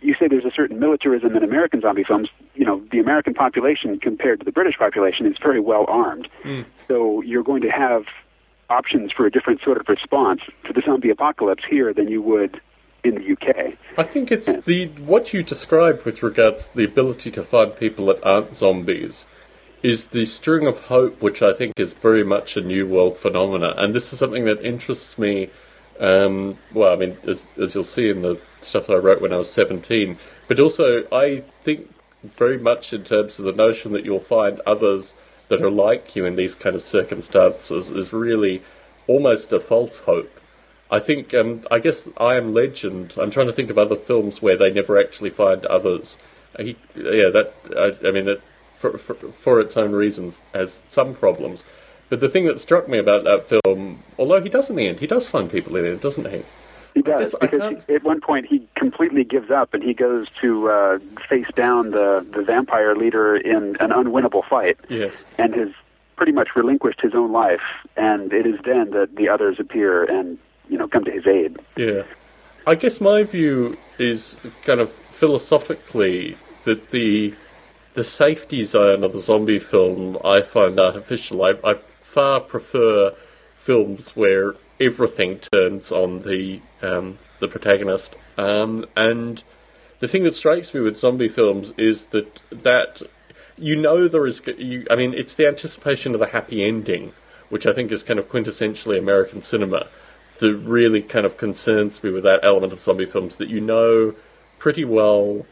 you say there's a certain militarism in American zombie films. You know, the American population compared to the British population is very well armed. Hmm. So you're going to have options for a different sort of response to the zombie apocalypse here than you would in the UK. I think it's the what you described with regards to the ability to find people that aren't zombies is the string of hope, which I think is very much a new world phenomena, and this is something that interests me. Um, well, I mean, as, as you'll see in the stuff that I wrote when I was seventeen, but also I think very much in terms of the notion that you'll find others that are like you in these kind of circumstances is really almost a false hope. I think, um, I guess I Am Legend, I'm trying to think of other films where they never actually find others. Uh, He, yeah, that, I, I mean, it, for, for, for its own reasons, has some problems. But the thing that struck me about that film, although he does in the end, he does find people in it, doesn't he? He does because he, at one point he completely gives up and he goes to uh, face down the the vampire leader in an unwinnable fight, Yes. and has pretty much relinquished his own life. And it is then that the others appear and you know come to his aid. Yeah. I guess my view is kind of philosophically that the the safety zone of the zombie film I find artificial. I, I far prefer films where everything turns on the um, the protagonist. Um, and the thing that strikes me with zombie films is that that you know there is. You, I mean, it's the anticipation of the happy ending, which I think is kind of quintessentially American cinema. That really kind of concerns me with that element of zombie films. That you know pretty well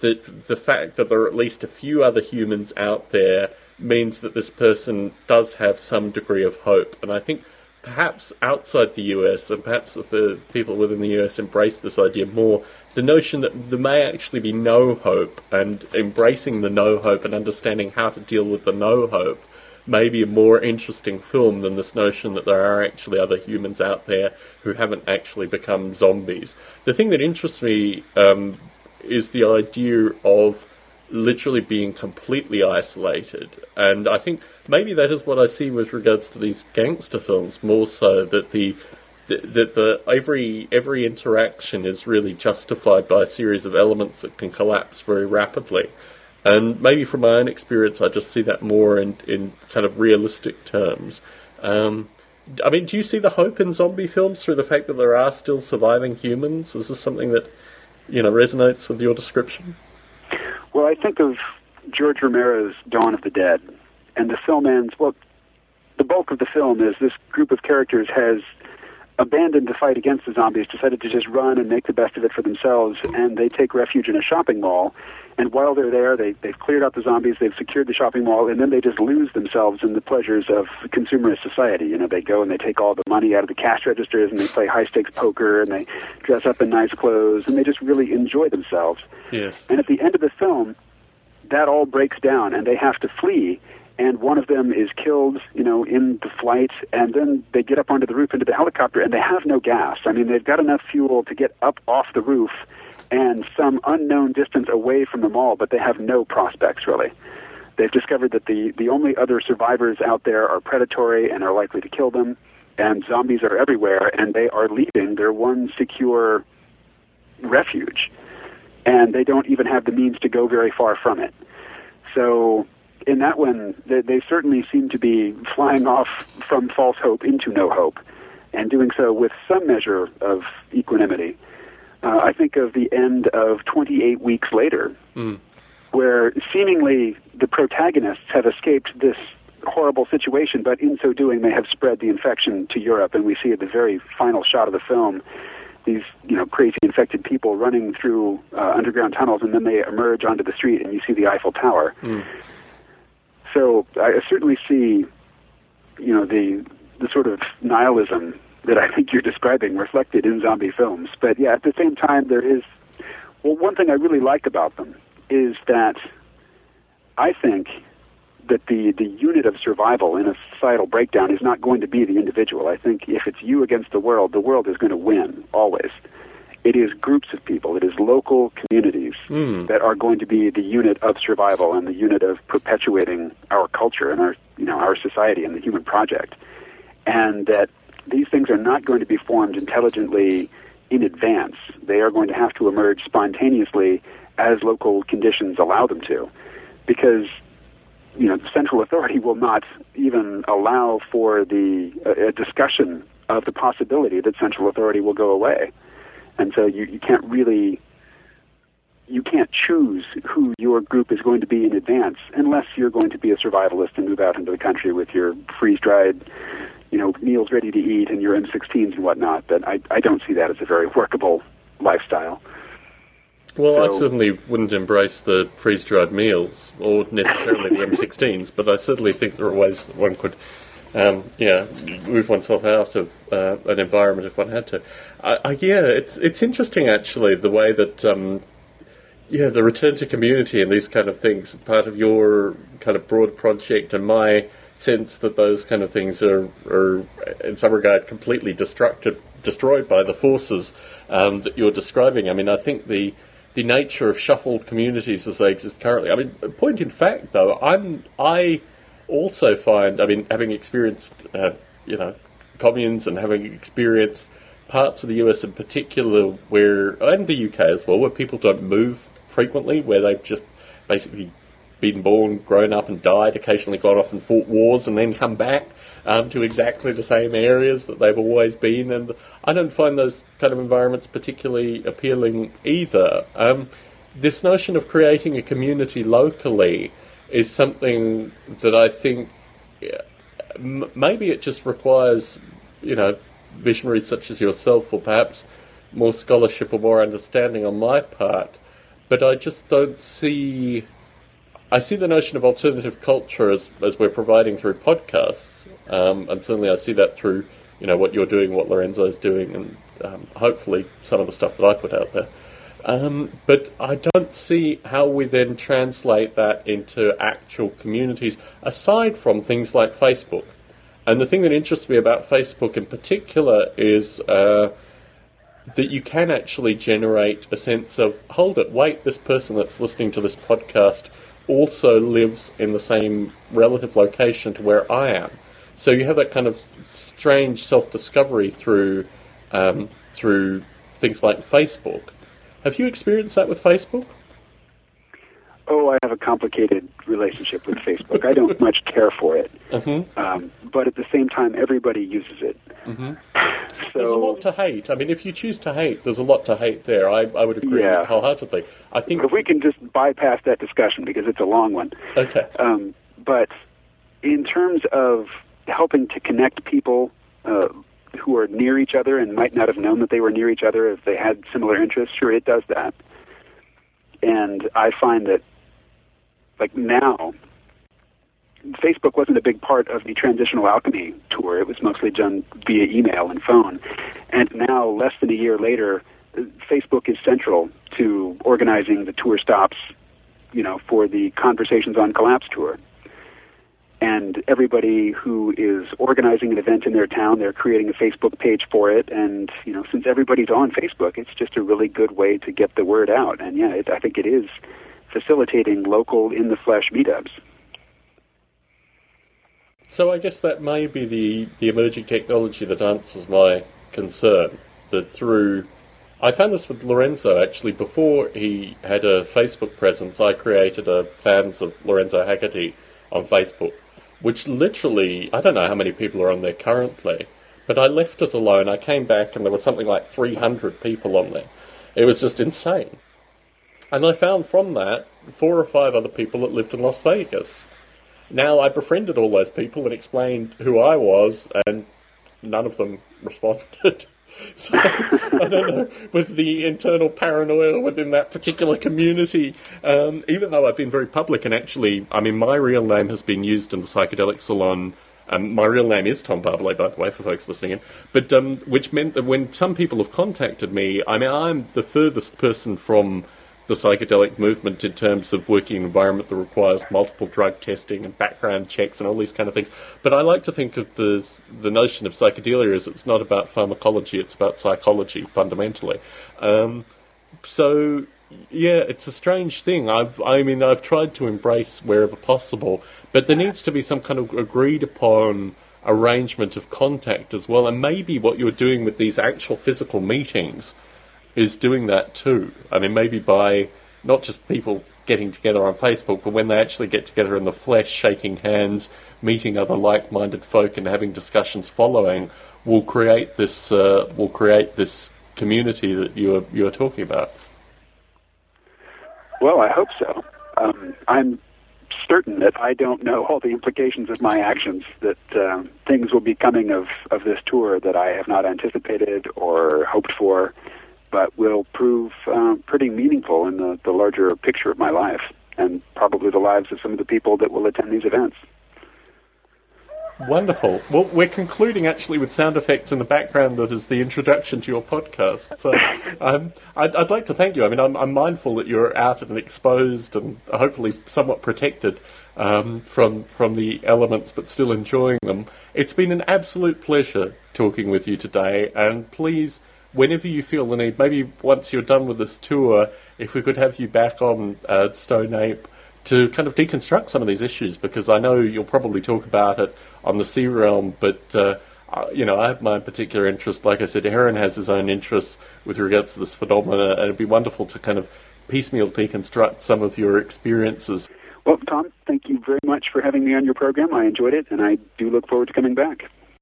that the fact that there are at least a few other humans out there means that this person does have some degree of hope. And I think perhaps outside the US, and perhaps if the people within the US embrace this idea more, the notion that there may actually be no hope, and embracing the no hope and understanding how to deal with the no hope may be a more interesting film than this notion that there are actually other humans out there who haven't actually become zombies. The thing that interests me um, is the idea of literally being completely isolated. And I think maybe that is what I see with regards to these gangster films more so that the that the, every every interaction is really justified by a series of elements that can collapse very rapidly. And maybe from my own experience, I just see that more in, in kind of realistic terms. Um, I mean, do you see the hope in zombie films through the fact that there are still surviving humans? Is this something that you know resonates with your description? Well, I think of George Romero's Dawn of the Dead, and the film ends. Well, the bulk of the film is this group of characters has abandoned the fight against the zombies, decided to just run and make the best of it for themselves, and they take refuge in a shopping mall. And while they're there, they, they've cleared out the zombies, they've secured the shopping mall, and then they just lose themselves in the pleasures of consumerist society. You know, they go and they take all the money out of the cash registers, and they play high stakes poker, and they dress up in nice clothes, and they just really enjoy themselves. Yes. And at the end of the film, that all breaks down, and they have to flee and one of them is killed, you know, in the flight, and then they get up onto the roof into the helicopter, and they have no gas. I mean, they've got enough fuel to get up off the roof and some unknown distance away from the mall, but they have no prospects really. They've discovered that the the only other survivors out there are predatory and are likely to kill them, and zombies are everywhere, and they are leaving their one secure refuge, and they don't even have the means to go very far from it. So in that one, they, they certainly seem to be flying off from false hope into no hope, and doing so with some measure of equanimity. Uh, I think of the end of 28 Weeks Later, Mm. where seemingly the protagonists have escaped this horrible situation, but in so doing, they have spread the infection to Europe, and we see at the very final shot of the film these you know crazy infected people running through uh, underground tunnels, and then they emerge onto the street, and you see the Eiffel Tower. Mm. So I certainly see, you know, the the sort of nihilism that I think you're describing reflected in zombie films. But yeah, at the same time, there is well, one thing I really like about them is that I think that the the unit of survival in a societal breakdown is not going to be the individual. I think if it's you against the world, the world is going to win always. It is groups of people, it is local communities Mm. that are going to be the unit of survival and the unit of perpetuating our culture and our you know our society and the human project. And that these things are not going to be formed intelligently in advance. They are going to have to emerge spontaneously as local conditions allow them to. Because you know, central authority will not even allow for the a, discussion of the possibility that central authority will go away. And so you, you can't really you can't choose who your group is going to be in advance unless you're going to be a survivalist and move out into the country with your freeze dried, you know, meals ready to eat and your M16s and whatnot. But I, I don't see that as a very workable lifestyle. Well, I certainly wouldn't embrace the freeze dried meals or necessarily the M16s, but I certainly think there are ways that one could, um, yeah, move oneself out of uh, an environment if one had to. I, I, yeah, it's it's interesting actually the way that. Um, yeah, the return to community and these kind of things, part of your kind of broad project, and my sense that those kind of things are, are in some regard, completely destructive, destroyed by the forces um, that you're describing. I mean, I think the the nature of shuffled communities as they exist currently. I mean, point in fact, though, I'm I also find, I mean, having experienced, uh, you know, communes and having experienced parts of the US in particular where, and the UK as well, where people don't move frequently, where they've just basically been born, grown up, and died, occasionally gone off and fought wars, and then come back um, to exactly the same areas that they've always been. And I don't find those kind of environments particularly appealing either. Um, this notion of creating a community locally is something that I think m- maybe it just requires, you know, visionaries such as yourself, or perhaps more scholarship or more understanding on my part. But I just don't see. I see the notion of alternative culture as, as we're providing through podcasts, um, and certainly I see that through you know what you're doing, what Lorenzo's doing, and um, hopefully some of the stuff that I put out there. Um, but I don't see how we then translate that into actual communities, aside from things like Facebook. And the thing that interests me about Facebook in particular is uh, that you can actually generate a sense of, hold it, wait, this person that's listening to this podcast also lives in the same relative location to where I am. So you have that kind of strange self-discovery through um, through things like Facebook. Have you experienced that with Facebook? Oh, I have a complicated relationship with Facebook. I don't much care for it, Mm-hmm. um, but at the same time, everybody uses it. Mm-hmm. There's a lot to hate. I mean, if you choose to hate, there's a lot to hate there. I, I would agree Yeah. wholeheartedly. I think. if we can just bypass that discussion because it's a long one. Okay. Um, but in terms of helping to connect people, uh, who are near each other and might not have known that they were near each other if they had similar interests. Sure, it does that. And I find that, like now, Facebook wasn't a big part of the transitional alchemy tour. It was mostly done via email and phone. And now, less than a year later, Facebook is central to organizing the tour stops, you know, for the Conversations on Collapse tour. And everybody who is organizing an event in their town, they're creating a Facebook page for it. And you know, since everybody's on Facebook, it's just a really good way to get the word out. And yeah, it, I think it is facilitating local in the flesh meetups. So I guess that may be the, the emerging technology that answers my concern. That through, I found this with Lorenzo actually. Before he had a Facebook presence, I created a fans of Lorenzo Hagerty on Facebook, which literally, I don't know how many people are on there currently, but I left it alone. I came back and there was something like 300 people on there. It was just insane. And I found from that four or five other people that lived in Las Vegas. Now, I befriended all those people and explained who I was, and none of them responded. so, I don't know, with the internal paranoia within that particular community, um, even though I've been very public and actually, I mean, my real name has been used in the psychedelic salon. Um, my real name is Tom Barbalet, by the way, for folks listening in. But um, which meant that when some people have contacted me, I mean, I'm the furthest person from the psychedelic movement in terms of working environment that requires multiple drug testing and background checks and all these kind of things. But I like to think of the the notion of psychedelia as it's not about pharmacology; it's about psychology fundamentally. Um, so yeah, it's a strange thing. I've, I mean, I've tried to embrace wherever possible, but there needs to be some kind of agreed upon arrangement of contact as well. And maybe what you're doing with these actual physical meetings is doing that too. I mean, maybe by not just people getting together on Facebook, but when they actually get together in the flesh, shaking hands, meeting other like-minded folk, and having discussions following, will create this uh, will create this community that you are you are talking about. Well, I hope so. Um, I'm certain that I don't know all the implications of my actions. That um, things will be coming of of this tour that I have not anticipated or hoped for but will prove uh, pretty meaningful in the, the larger picture of my life and probably the lives of some of the people that will attend these events. Wonderful. Well, we're concluding actually with sound effects in the background that is the introduction to your podcast. So um, I'd, I'd, like to thank you. I mean, I'm, I'm, mindful that you're out and exposed and hopefully somewhat protected um, from from the elements, but still enjoying them. It's been an absolute pleasure talking with you today, and please whenever you feel the need, maybe once you're done with this tour, if we could have you back on uh, Stone Ape to kind of deconstruct some of these issues, because I know you'll probably talk about it on the C-Realm, but uh, you know, I have my particular interest. Like I said, Aaron has his own interests with regards to this phenomena, and it'd be wonderful to kind of piecemeal deconstruct some of your experiences. Well, Tom, thank you very much for having me on your program. I enjoyed it, and I do look forward to coming back.